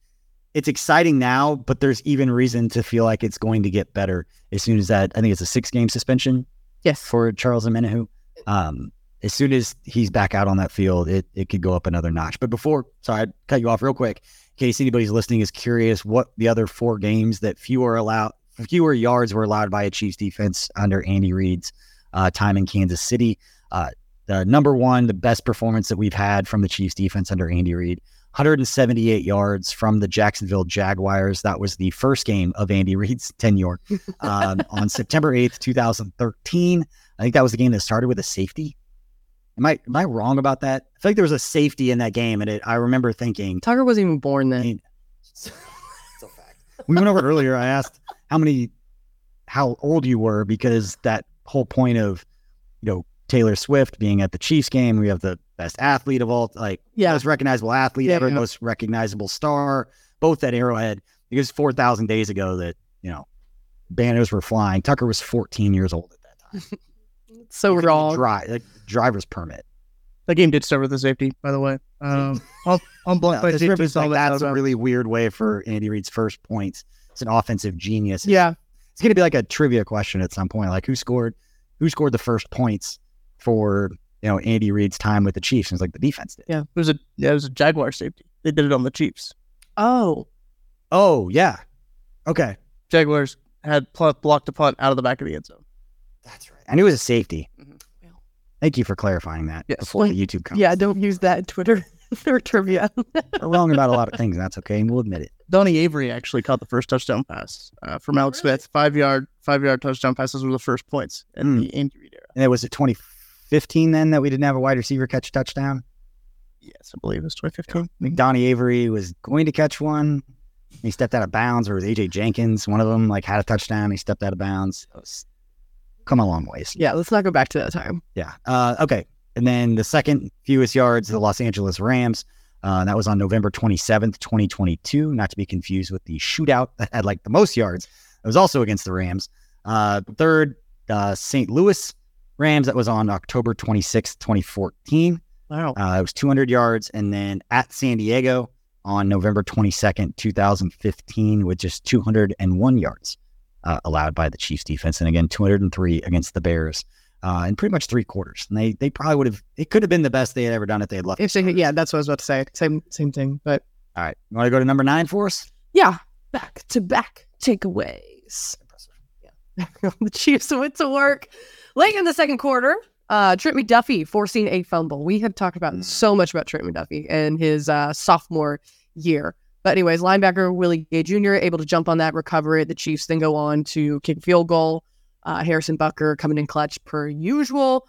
it's exciting now, but there's even reason to feel like it's going to get better as soon as that. I think it's a six game suspension Yes. for Charles Omenihu. Um, as soon as he's back out on that field, it, it could go up another notch. But before, sorry, I cut you off real quick. In case anybody's listening is curious, what the other four games that fewer allowed, fewer yards were allowed by a Chiefs defense under Andy Reid's uh, time in Kansas City. Uh, the number one, the best performance that we've had from the Chiefs defense under Andy Reid, 178 yards from the Jacksonville Jaguars. That was the first game of Andy Reid's tenure um, on September 8th, 2013. I think that was the game that started with a safety. Am I am I wrong about that? I feel like there was a safety in that game, and it, I remember thinking Tucker wasn't even born then. mean, it's a fact. We went over earlier. I asked how many, how old you were because that whole point of, you know, Taylor Swift being at the Chiefs game. We have the best athlete of all, like Yeah. most recognizable athlete Yeah, ever, yeah. most recognizable star. Both at Arrowhead It was four thousand days ago that you know banners were flying. Tucker was fourteen years old at that time. so couldn't wrong. Drive like driver's permit. That game did start with a safety, by the way. Um, on, on block No, by safety. Like, Solomon that's a really weird way for Andy Reid's first points. It's an offensive genius. It's, Yeah. it's going to be like a trivia question at some point. Like who scored, who scored the first points for you know Andy Reid's time with the Chiefs? And it's like the defense did. Yeah, it was a yeah, it was a Jaguar safety. They did it on the Chiefs. Oh, Oh yeah, okay, Jaguars had pl- blocked a punt out of the back of the end zone. that's right. And it was a safety. Mhm. Thank you for clarifying that Yes. before the YouTube comments. yeah. Don't use that in Twitter or trivia. We're wrong about a lot of things, and that's okay, and we'll admit it. Donnie Avery actually caught the first touchdown pass uh, from Alex Smith. Five yard, five yard touchdown passes were the first points in Hmm. the Andy Reid era. And it was it 2015 then that we didn't have a wide receiver catch a touchdown. Yes, I believe it was 2015. I think Donnie Avery was going to catch one. He stepped out of bounds, or it was AJ Jenkins. One of them like had a touchdown. He stepped out of bounds. It was- come a long ways. yeah. Let's not go back to that time. Yeah. Uh, okay. And then the second fewest yards, the Los Angeles Rams. Uh, that was on November 27th, 2022. Not to be confused with the shootout that had like the most yards. It was also against the Rams. Uh, third, uh, St. Louis Rams. That was on October 26th, 2014. Wow. Uh, it was 200 yards. And then at San Diego on November 22nd, 2015, with just 201 yards uh, allowed by the Chiefs defense. And again, 203 against the Bears uh, in pretty much three quarters. And they, they probably would have, it could have been the best they had ever done if they had left. If they, yeah, that's what I was about to say. Same, same thing. But All right. You want to go to number nine for us? yeah, back to back takeaways. Yeah, the Chiefs went to work late in the second quarter. Uh, Trent McDuffie forcing a fumble. We have talked about Mm. so much about Trent McDuffie and his uh, sophomore year. But anyways, linebacker Willie Gay Jr. able to jump on that, recover it. The Chiefs then go on to kick field goal. Uh, Harrison Butker coming in clutch per usual.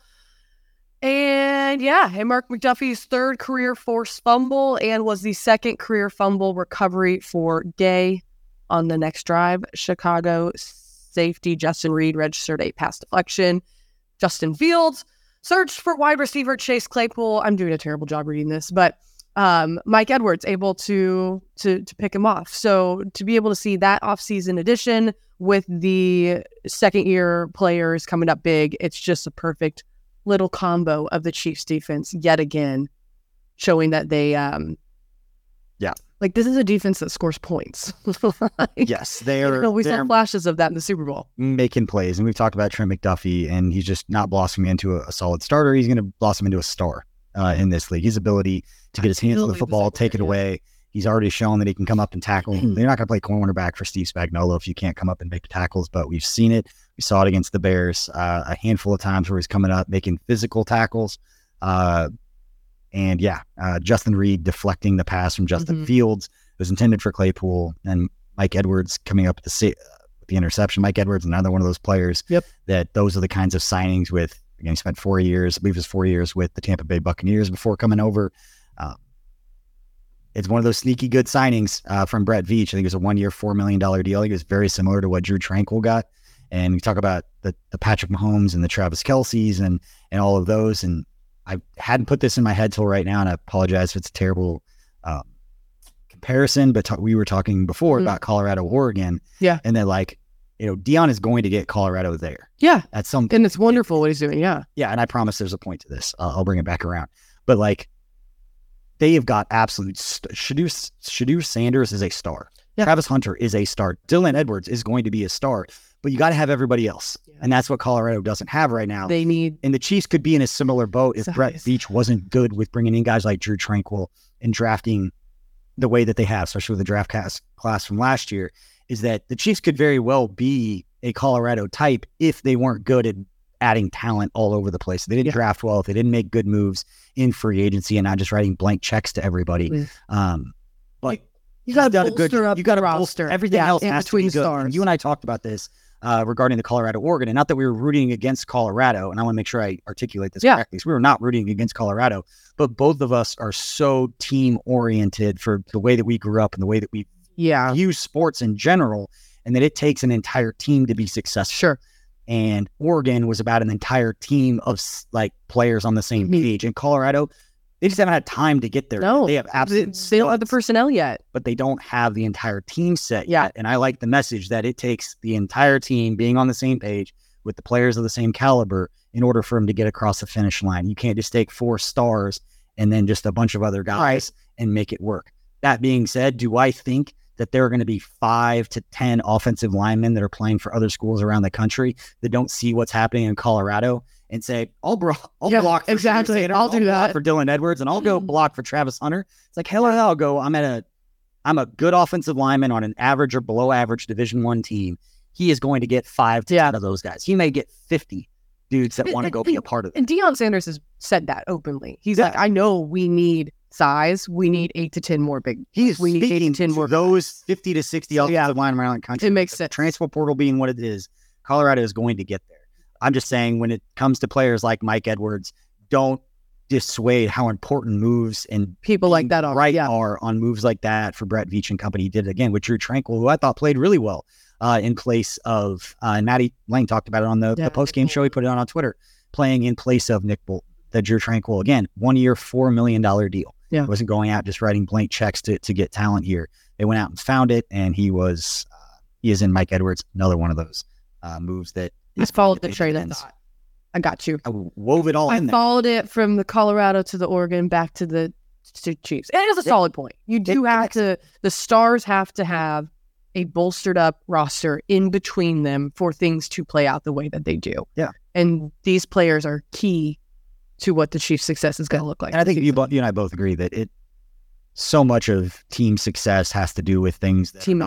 And yeah, and Mark McDuffie's third career forced fumble and was the second career fumble recovery for Gay on the next drive. Chicago safety Justin Reid registered a pass deflection. Justin Fields searched for wide receiver Chase Claypool. I'm doing a terrible job reading this, but um, Mike Edwards able to to to pick him off. So to be able to see that offseason addition with the second year players coming up big, it's just a perfect little combo of the Chiefs defense yet again, showing that they um. Like this is a defense that scores points. Like, Yes. They you are know, we saw flashes of that in the Super Bowl. making plays. And we've talked about Trent McDuffie, and he's just not blossoming into a, a solid starter. He's going to blossom into a star uh, in this league. His ability to get his hands on the football, take it away. He's already shown that he can come up and tackle. They're not going to play cornerback for Steve Spagnuolo if you can't come up and make tackles, but we've seen it. We saw it against the Bears uh, a handful of times where he's coming up making physical tackles. Uh, and yeah, uh, Justin Reid deflecting the pass from Justin Mhm. Fields it was intended for Claypool, and Mike Edwards coming up with the sa- the interception. Mike Edwards, another one of those players. Yep. That those are the kinds of signings with. Again, he spent four years. I believe it was four years with the Tampa Bay Buccaneers before coming over. Um, it's one of those sneaky good signings uh, from Brett Veach. I think it was a one-year, four million dollar deal. I think it was very similar to what Drew Tranquill got. And we talk about the the Patrick Mahomes and the Travis Kelces and and all of those. And I hadn't put this in my head till right now, and I apologize if it's a terrible um, comparison. But ta- we were talking before Mm. about Colorado, Oregon, Yeah. and then like you know, Deion is going to get Colorado there Yeah, at some and it's wonderful what he's doing. Yeah, yeah, and I promise there's a point to this. Uh, I'll bring it back around. But like, they have got absolute. St- Shedeur, Shedeur Sanders is a star. Yeah. Travis Hunter is a star. Dylan Edwards is going to be a star. But you got to have everybody else, Yeah. and that's what Colorado doesn't have right now. they need and the Chiefs could be in a similar boat if Brett Veach wasn't good with bringing in guys like Drew Tranquill and drafting the way that they have, especially with the draft class, class from last year. Is that the Chiefs could very well be a Colorado type if they weren't good at adding talent all over the place. They didn't Yeah. draft well, if they didn't make good moves in free agency and not just writing blank checks to everybody. Yeah. Um, but you got to a good. up You got to bolster roster. everything yeah, else in has between to be good. stars. And you and I talked about this uh, regarding the Colorado Oregon, and not that we were rooting against Colorado. And I want to make sure I articulate this Yeah. correctly. So we were not rooting against Colorado, but both of us are so team oriented for the way that we grew up and the way that we yeah, view sports in general, and that it takes an entire team to be successful. sure. And Oregon was about an entire team of like players on the same page. And Colorado, they just haven't had time to get there. No, they have absolutely they don't have the personnel yet. but they don't have the entire team set Yeah. yet. And I like the message that it takes the entire team being on the same page with the players of the same caliber in order for them to get across the finish line. You can't just take four stars and then just a bunch of other guys and make it work. That being said, do I think that there are going to be five to 10 offensive linemen that are playing for other schools around the country that don't see what's happening in Colorado and say, I'll, bro- I'll Yeah, block for exactly. Sanders, I'll do that." for Dylan Edwards and I'll go Mhm. block for Travis Hunter. It's like, hell, I'll go. I'm at a, I'm a good offensive lineman on an average or below average Division One team. He is going to get five to Yeah. 10 of those guys. He may get 50 dudes that want to and- go be a part of it. And Deion Sanders has said that openly. He's Yeah. like, I know we need size. We need eight to ten more big. He's we need eight to ten more. those 50 to 60 So, offensive yeah. linemen around the country. It makes sense. Transfer portal being what it is, Colorado is going to get there. I'm just saying when it comes to players like Mike Edwards, don't dissuade how important moves and People like that are right Yeah. are on moves like that for Brett Veach and company. He did it again with Drew Tranquill, who I thought played really well uh, in place of, uh, and Matty Lane talked about it on the, Yeah, the post game show. He put it on on Twitter, playing in place of Nick Bolton, the Drew Tranquill. Again, one year, $4 million deal. Yeah. Wasn't going out just writing blank checks to, to get talent here. They went out and found it, and he was, uh, he is in Mike Edwards, another one of those uh, moves that I followed the pay train of thought. I got you. I wove it all I in there. followed it from the Colorado to the Oregon back to the to Chiefs. And it is a Yeah. solid point. You do It- have to the stars have to have a bolstered up roster in between them for things to play out the way that they do. Yeah. And these players are key to what the Chiefs' success is going to look like. And I think you, you and I both agree that it so much of team success has to do with things that team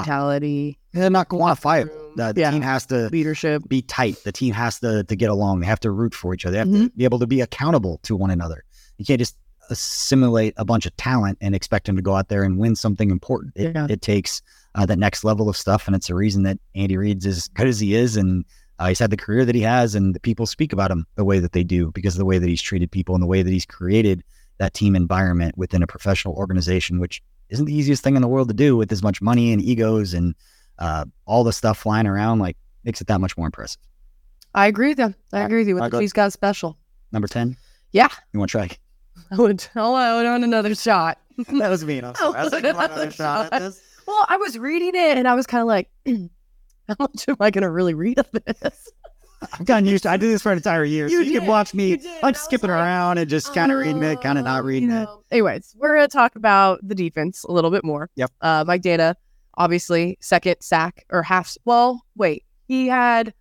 are not, mentality, they're not quantifiable. room, The, the yeah. team has to leadership. be tight. The team has to to get along. They have to root for each other. They have Mm-hmm. to be able to be accountable to one another. You can't just assimilate a bunch of talent and expect them to go out there and win something important. It, Yeah. it takes uh, that next level of stuff, and it's a reason that Andy Reid's as good as he is, and uh, he's had the career that he has, and the people speak about him the way that they do because of the way that he's treated people and the way that he's created that team environment within a professional organization, which isn't the easiest thing in the world to do with as much money and egos and uh, all the stuff flying around. Like makes it that much more impressive. I agree with you. I Alright. agree with you. What Alright, the go- Chiefs got special. Number ten. Yeah. You want to try? I would. Oh, I want another shot. that was mean. I'm sorry. I was like, another shot at this?" Well, I was reading it and I was kind of like, how much am I going to really read of this? I've gotten used to. I do this for an entire year, so You you did. can watch me You did. I like skipping like, around and just kind of reading it, kind of not Oh, reading you it. Anyways, we're going to talk about the defense a little bit more. Yep. Uh, Mike Danna, obviously, second sack or half. Well, wait, he had.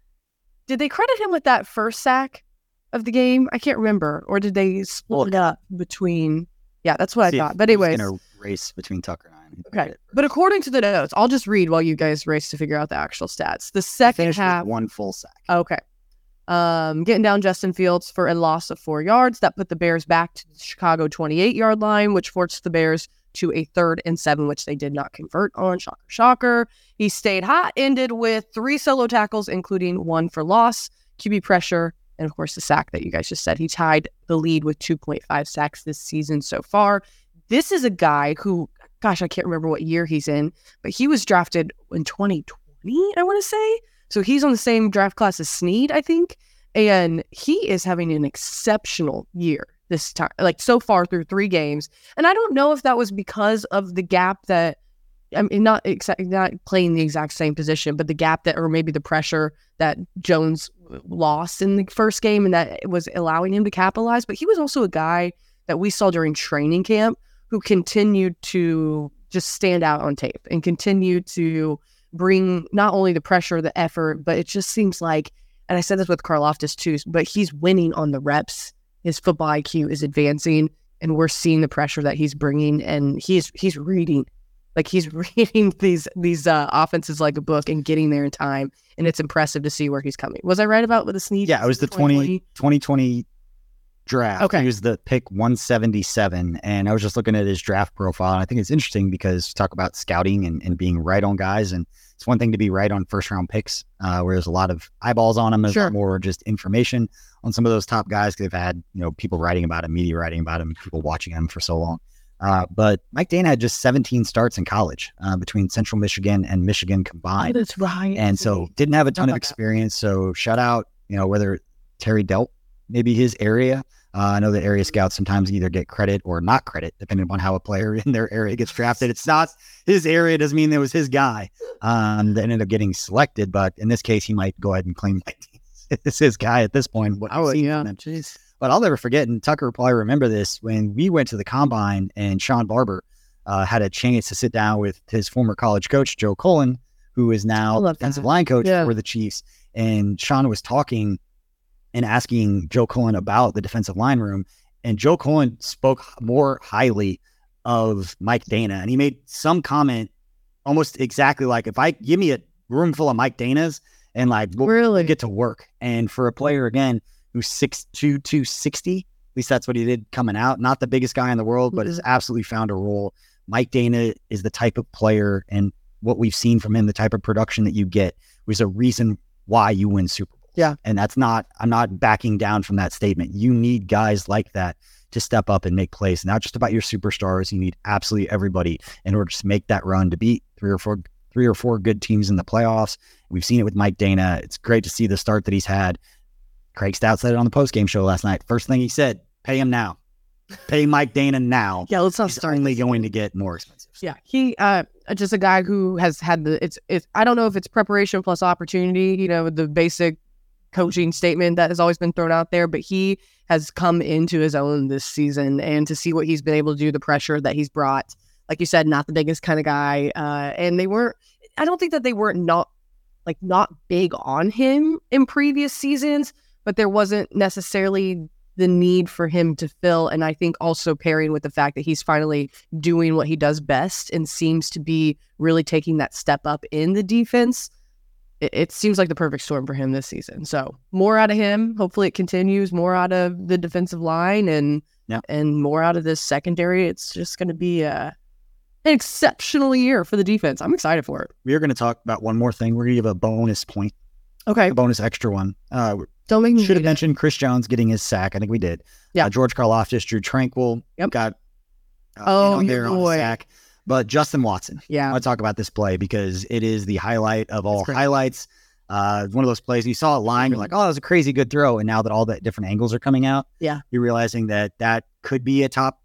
Did they credit him with that first sack of the game? I can't remember. Or did they split it up between? Yeah, that's what See I thought. But he's anyways, gonna race between Tucker and I. okay. But according to the notes, I'll just read while you guys race to figure out the actual stats. The second half. one full sack. Okay. Um, getting down Justin Fields for a loss of four yards. That put the Bears back to the Chicago 28 yard line, which forced the Bears to a third and seven, which they did not convert on. Shocker, shocker. He stayed hot, ended with three solo tackles, including one for loss, QB pressure, and of course the sack that you guys just said. He tied the lead with 2.5 sacks this season so far. This is a guy who, gosh, I can't remember what year he's in, but he was drafted in 2020, I want to say. So he's on the same draft class as Sneed, I think. And he is having an exceptional year this time, like so far through three games. And I don't know if that was because of the gap that, I mean, not exa- not playing the exact same position, but the gap that, or maybe the pressure that Jones lost in the first game and that was allowing him to capitalize. But he was also a guy that we saw during training camp who continued to just stand out on tape and continue to bring not only the pressure, the effort, but it just seems like, and I said this with Karlaftis too, but he's winning on the reps. His football IQ is advancing, and we're seeing the pressure that he's bringing, and he's he's reading, like he's reading these these uh, offenses like a book and getting there in time, and it's impressive to see where he's coming. Was I right about with the sneak? Yeah, it was the 20, 2020 draft. Okay. He was the pick 177. And I was just looking at his draft profile. And I think it's interesting because talk about scouting and, and being right on guys. And it's one thing to be right on first round picks, uh, where there's a lot of eyeballs on them, there's Sure. more just information on some of those top guys. They've had, you know, people writing about him, media writing about him, people watching him for so long. Uh, but Mike Danna had just 17 starts in college uh, between Central Michigan and Michigan combined that's right. and so didn't have a ton of experience. So shout out, you know, whether Terry Delt, maybe his area. Uh, I know that area scouts sometimes either get credit or not credit, depending upon how a player in their area gets drafted. It's not his area; doesn't mean it was his guy um, that ended up getting selected. But in this case, he might go ahead and claim Danna's is his guy at this point. What I we've would, seen yeah. Jeez. But I'll never forget, and Tucker will probably remember this when we went to the combine and Sean Barber uh, had a chance to sit down with his former college coach, Joe Cullen, who is now defensive line coach Yeah. for the Chiefs. And Sean was talking and asking Joe Cullen about the defensive line room. And Joe Cullen spoke more highly of Mike Danna. And he made some comment almost exactly like if I give me a room full of Mike Dannas and like we'll really? get to work. And for a player again who's six two two sixty, at least that's what he did coming out. Not the biggest guy in the world, but has Mm-hmm. absolutely found a role. Mike Danna is the type of player, and what we've seen from him, the type of production that you get, was a reason why you win Super Bowls. Yeah. and that's not. I'm not backing down from that statement. You need guys like that to step up and make plays. Not just about your superstars. You need absolutely everybody in order to make that run to beat three or four three or four good teams in the playoffs. We've seen it with Mike Danna. It's great to see the start that he's had. Craig Stout said it on the postgame show last night. First thing he said, pay him now. Pay Mike Danna now. yeah, let's not He's start. only going to get more expensive. Yeah, he uh just a guy who has had the it's it's I don't know if it's preparation plus opportunity, you know, the basic coaching statement that has always been thrown out there, but he has come into his own this season and to see what he's been able to do, the pressure that he's brought. Like you said, not the biggest kind of guy. Uh and they weren't I don't think that they weren't not like not big on him in previous seasons, but there wasn't necessarily the need for him to fill. And I think also pairing with the fact that he's finally doing what he does best and seems to be really taking that step up in the defense. It, it seems like the perfect storm for him this season. So more out of him. Hopefully it continues. More out of the defensive line and Yeah. and more out of this secondary. It's just going to be a, an exceptional year for the defense. I'm excited for it. We are going to talk about one more thing. We're going to give a bonus point, Okay, a bonus extra one. Uh, don't make me should have mentioned Chris Jones getting his sack. I think we did. Yeah. Uh, George Karlaftis, Drew Tranquill Yep. got uh, Oh, there on the boy. sack. But Justin Watson, I Yeah, want to talk about this play because it is the highlight of all highlights. Uh, one of those plays you saw a line, you're like, oh, that was a crazy good throw. And now that all the different angles are coming out, Yeah. you're realizing that that could be a top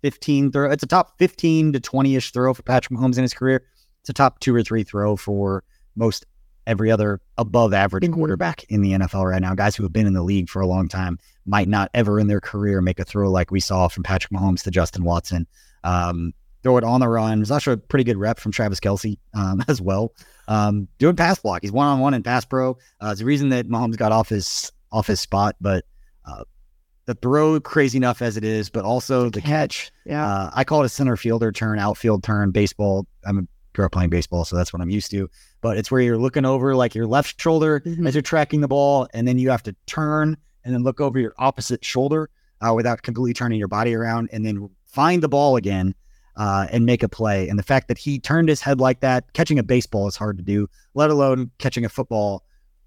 15 throw. It's a top 15 to 20 ish throw for Patrick Mahomes in his career. It's a top two or three throw for most every other above average quarterback in the NFL right now. Guys who have been in the league for a long time might not ever in their career make a throw like we saw from Patrick Mahomes to Justin Watson. Um, throw it on the run. There's actually a pretty good rep from Travis Kelce um, as well. Um, doing pass block. He's one on one in pass pro. Uh, it's the reason that Mahomes got off his off his spot, but uh, the throw crazy enough as it is, but also the catch. yeah. Uh, I call it a center fielder turn, outfield turn, baseball. I'm a grew up playing baseball, so that's what I'm used to. But it's where you're looking over like your left shoulder Mhm. as you're tracking the ball, and then you have to turn and then look over your opposite shoulder uh, without completely turning your body around, and then find the ball again uh, and make a play. And the fact that he turned his head like that, catching a baseball is hard to do, let alone catching a football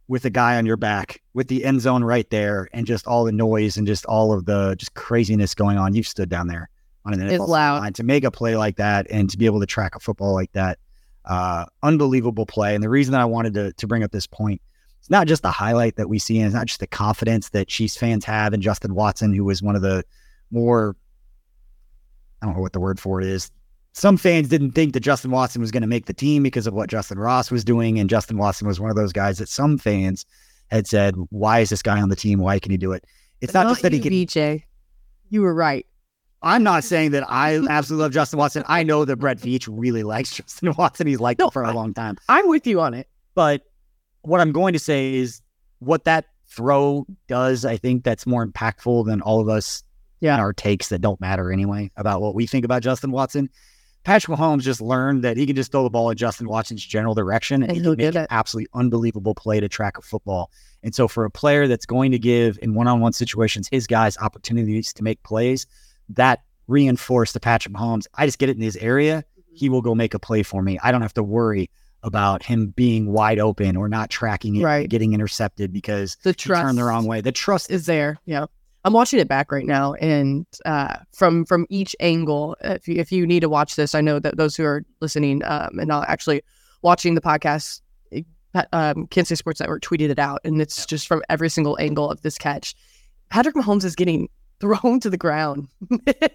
with a guy on your back with the end zone right there and just all the noise and just all of the just craziness going on. You've stood down there on an NFL loud. line to make a play like that and to be able to track a football like that. Uh, unbelievable play. And the reason that I wanted to, to bring up this point, it's not just the highlight that we see, and it's not just the confidence that Chiefs fans have in Justin Watson, who was one of the more, I don't know what the word for it is. Some fans didn't think that Justin Watson was going to make the team because of what Justin Ross was doing. And Justin Watson was one of those guys that some fans had said, Why is this guy on the team? Why can he do it? It's not, just that he you, can BJ. You were right. I'm not saying that I absolutely love Justin Watson. I know that Brett Veach really likes Justin Watson. He's liked No, him for a I- long time. I'm with you on it. But what I'm going to say is what that throw does, I think that's more impactful than all of us Yeah. and our takes that don't matter anyway about what we think about Justin Watson. Patrick Mahomes just learned that he can just throw the ball in Justin Watson's general direction and, And he he'll make an absolutely unbelievable play to track a football. And so for a player that's going to give in one-on-one situations his guys opportunities to make plays, that reinforced to Patrick Mahomes. I just get it in his area. Mm-hmm. He will go make a play for me. I don't have to worry about him being wide open or not tracking it, Right. getting intercepted because The he trust turned the wrong way. The trust is there. Yeah. I'm watching it back right now, and uh, from from each angle. If you, if you need to watch this, I know that those who are listening um, and not actually watching the podcast, it- um, Kansas City Sports Network tweeted it out, and it's just from every single angle of this catch. Patrick Mahomes is getting thrown to the ground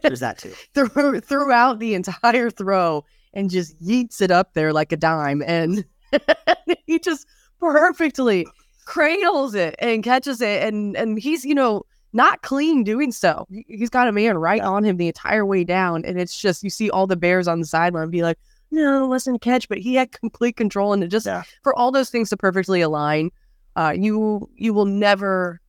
there's that too. through, throughout the entire throw, and just yeets it up there like a dime, and he just perfectly cradles it and catches it, and and he's you know not clean doing so. He- He's got a man right on him the entire way down, and it's just you see all the Bears on the sideline be like, "No, wasn't a catch," but he had complete control, and it just Yeah. for all those things to perfectly align, uh, you you will never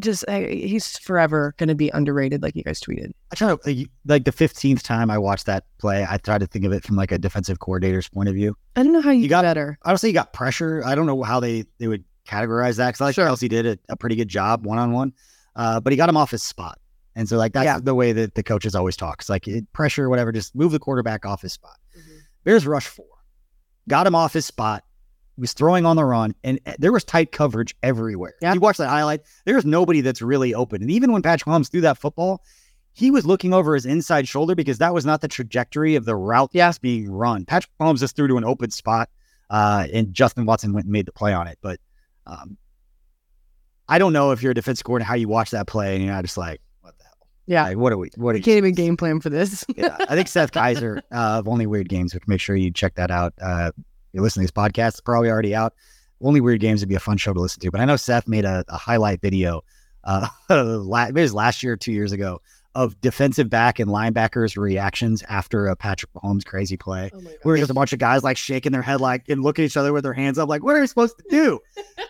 just uh, he's forever going to be underrated, like you guys tweeted. I try to like, the fifteenth time I watched that play. I try to think of it from like a defensive coordinator's point of view. I don't know how you, You got got- better. Honestly, you got pressure. I don't know how they they would categorize that because I like Sure. Kelce did a, a pretty good job one on one, but he got him off his spot, and so like that's Yeah. the way that the coaches always talk. It's like it, pressure, whatever. Just move the quarterback off his spot. Mm-hmm. Bears rush four, got him off his spot. Was throwing on the run, and uh, there was tight coverage everywhere. Yeah. You watch that highlight. There's nobody that's really open, and even when Patrick Mahomes threw that football, he was looking over his inside shoulder because that was not the trajectory of the route that's being run. Patrick Mahomes just threw to an open spot, uh, and Justin Watson went and made the play on it. But um, I don't know if you're a defense coordinator how you watch that play and you're not just like, what the hell? Yeah. Like, what are we? What are You can't even game plan for this. yeah, I think Seth Keysor uh, of Only Weird Games. Which make sure you check that out. Uh, you're listening to this podcast, it's probably already out. Only Weird Games would be a fun show to listen to. But I know Seth made a, a highlight video, uh, la- it was last year, or two years ago, of defensive back and linebackers' reactions after a Patrick Mahomes crazy play. Oh God. Where there's a bunch of guys like shaking their head, like and looking at each other with their hands up, like, what are we supposed to do?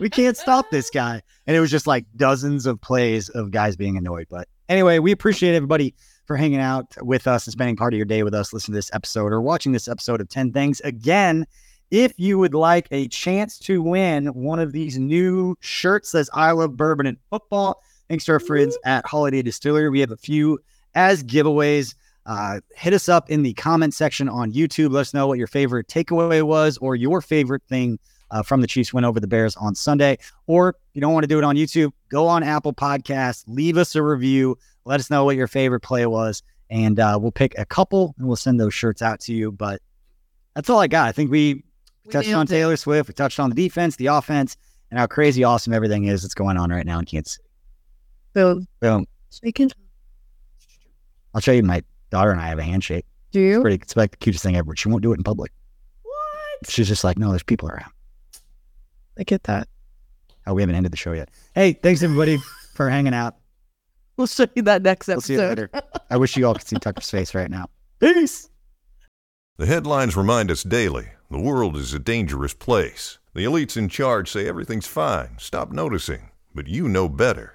We can't stop this guy. And it was just like dozens of plays of guys being annoyed. But anyway, we appreciate everybody for hanging out with us and spending part of your day with us, listening to this episode or watching this episode of 10 Things. Again, if you would like a chance to win one of these new shirts that says I love bourbon and football, thanks to our friends at Holladay Distillery, we have a few as giveaways. Uh, hit us up in the comment section on YouTube. Let us know what your favorite takeaway was or your favorite thing uh, from the Chiefs win over the Bears on Sunday. Or if you don't want to do it on YouTube, go on Apple Podcasts, leave us a review, let us know what your favorite play was, and uh, we'll pick a couple and we'll send those shirts out to you. But that's all I got. I think we We touched on. Taylor Swift, we touched on the defense, the offense, and how crazy awesome everything is that's going on right now in Kansas City. So, Boom. speaking, I'll show you my daughter and I have a handshake. do It's you? pretty it's like the cutest thing ever. but She won't do it in public. What? She's just like, no, there's people around. I get that. Oh, we haven't ended the show yet. Hey, thanks everybody for hanging out. We'll show you that next We'll see you episode. later. I wish you all could see Tucker's face right now. Peace. The headlines remind us daily the world is a dangerous place. The elites in charge say everything's fine, stop noticing. But you know better.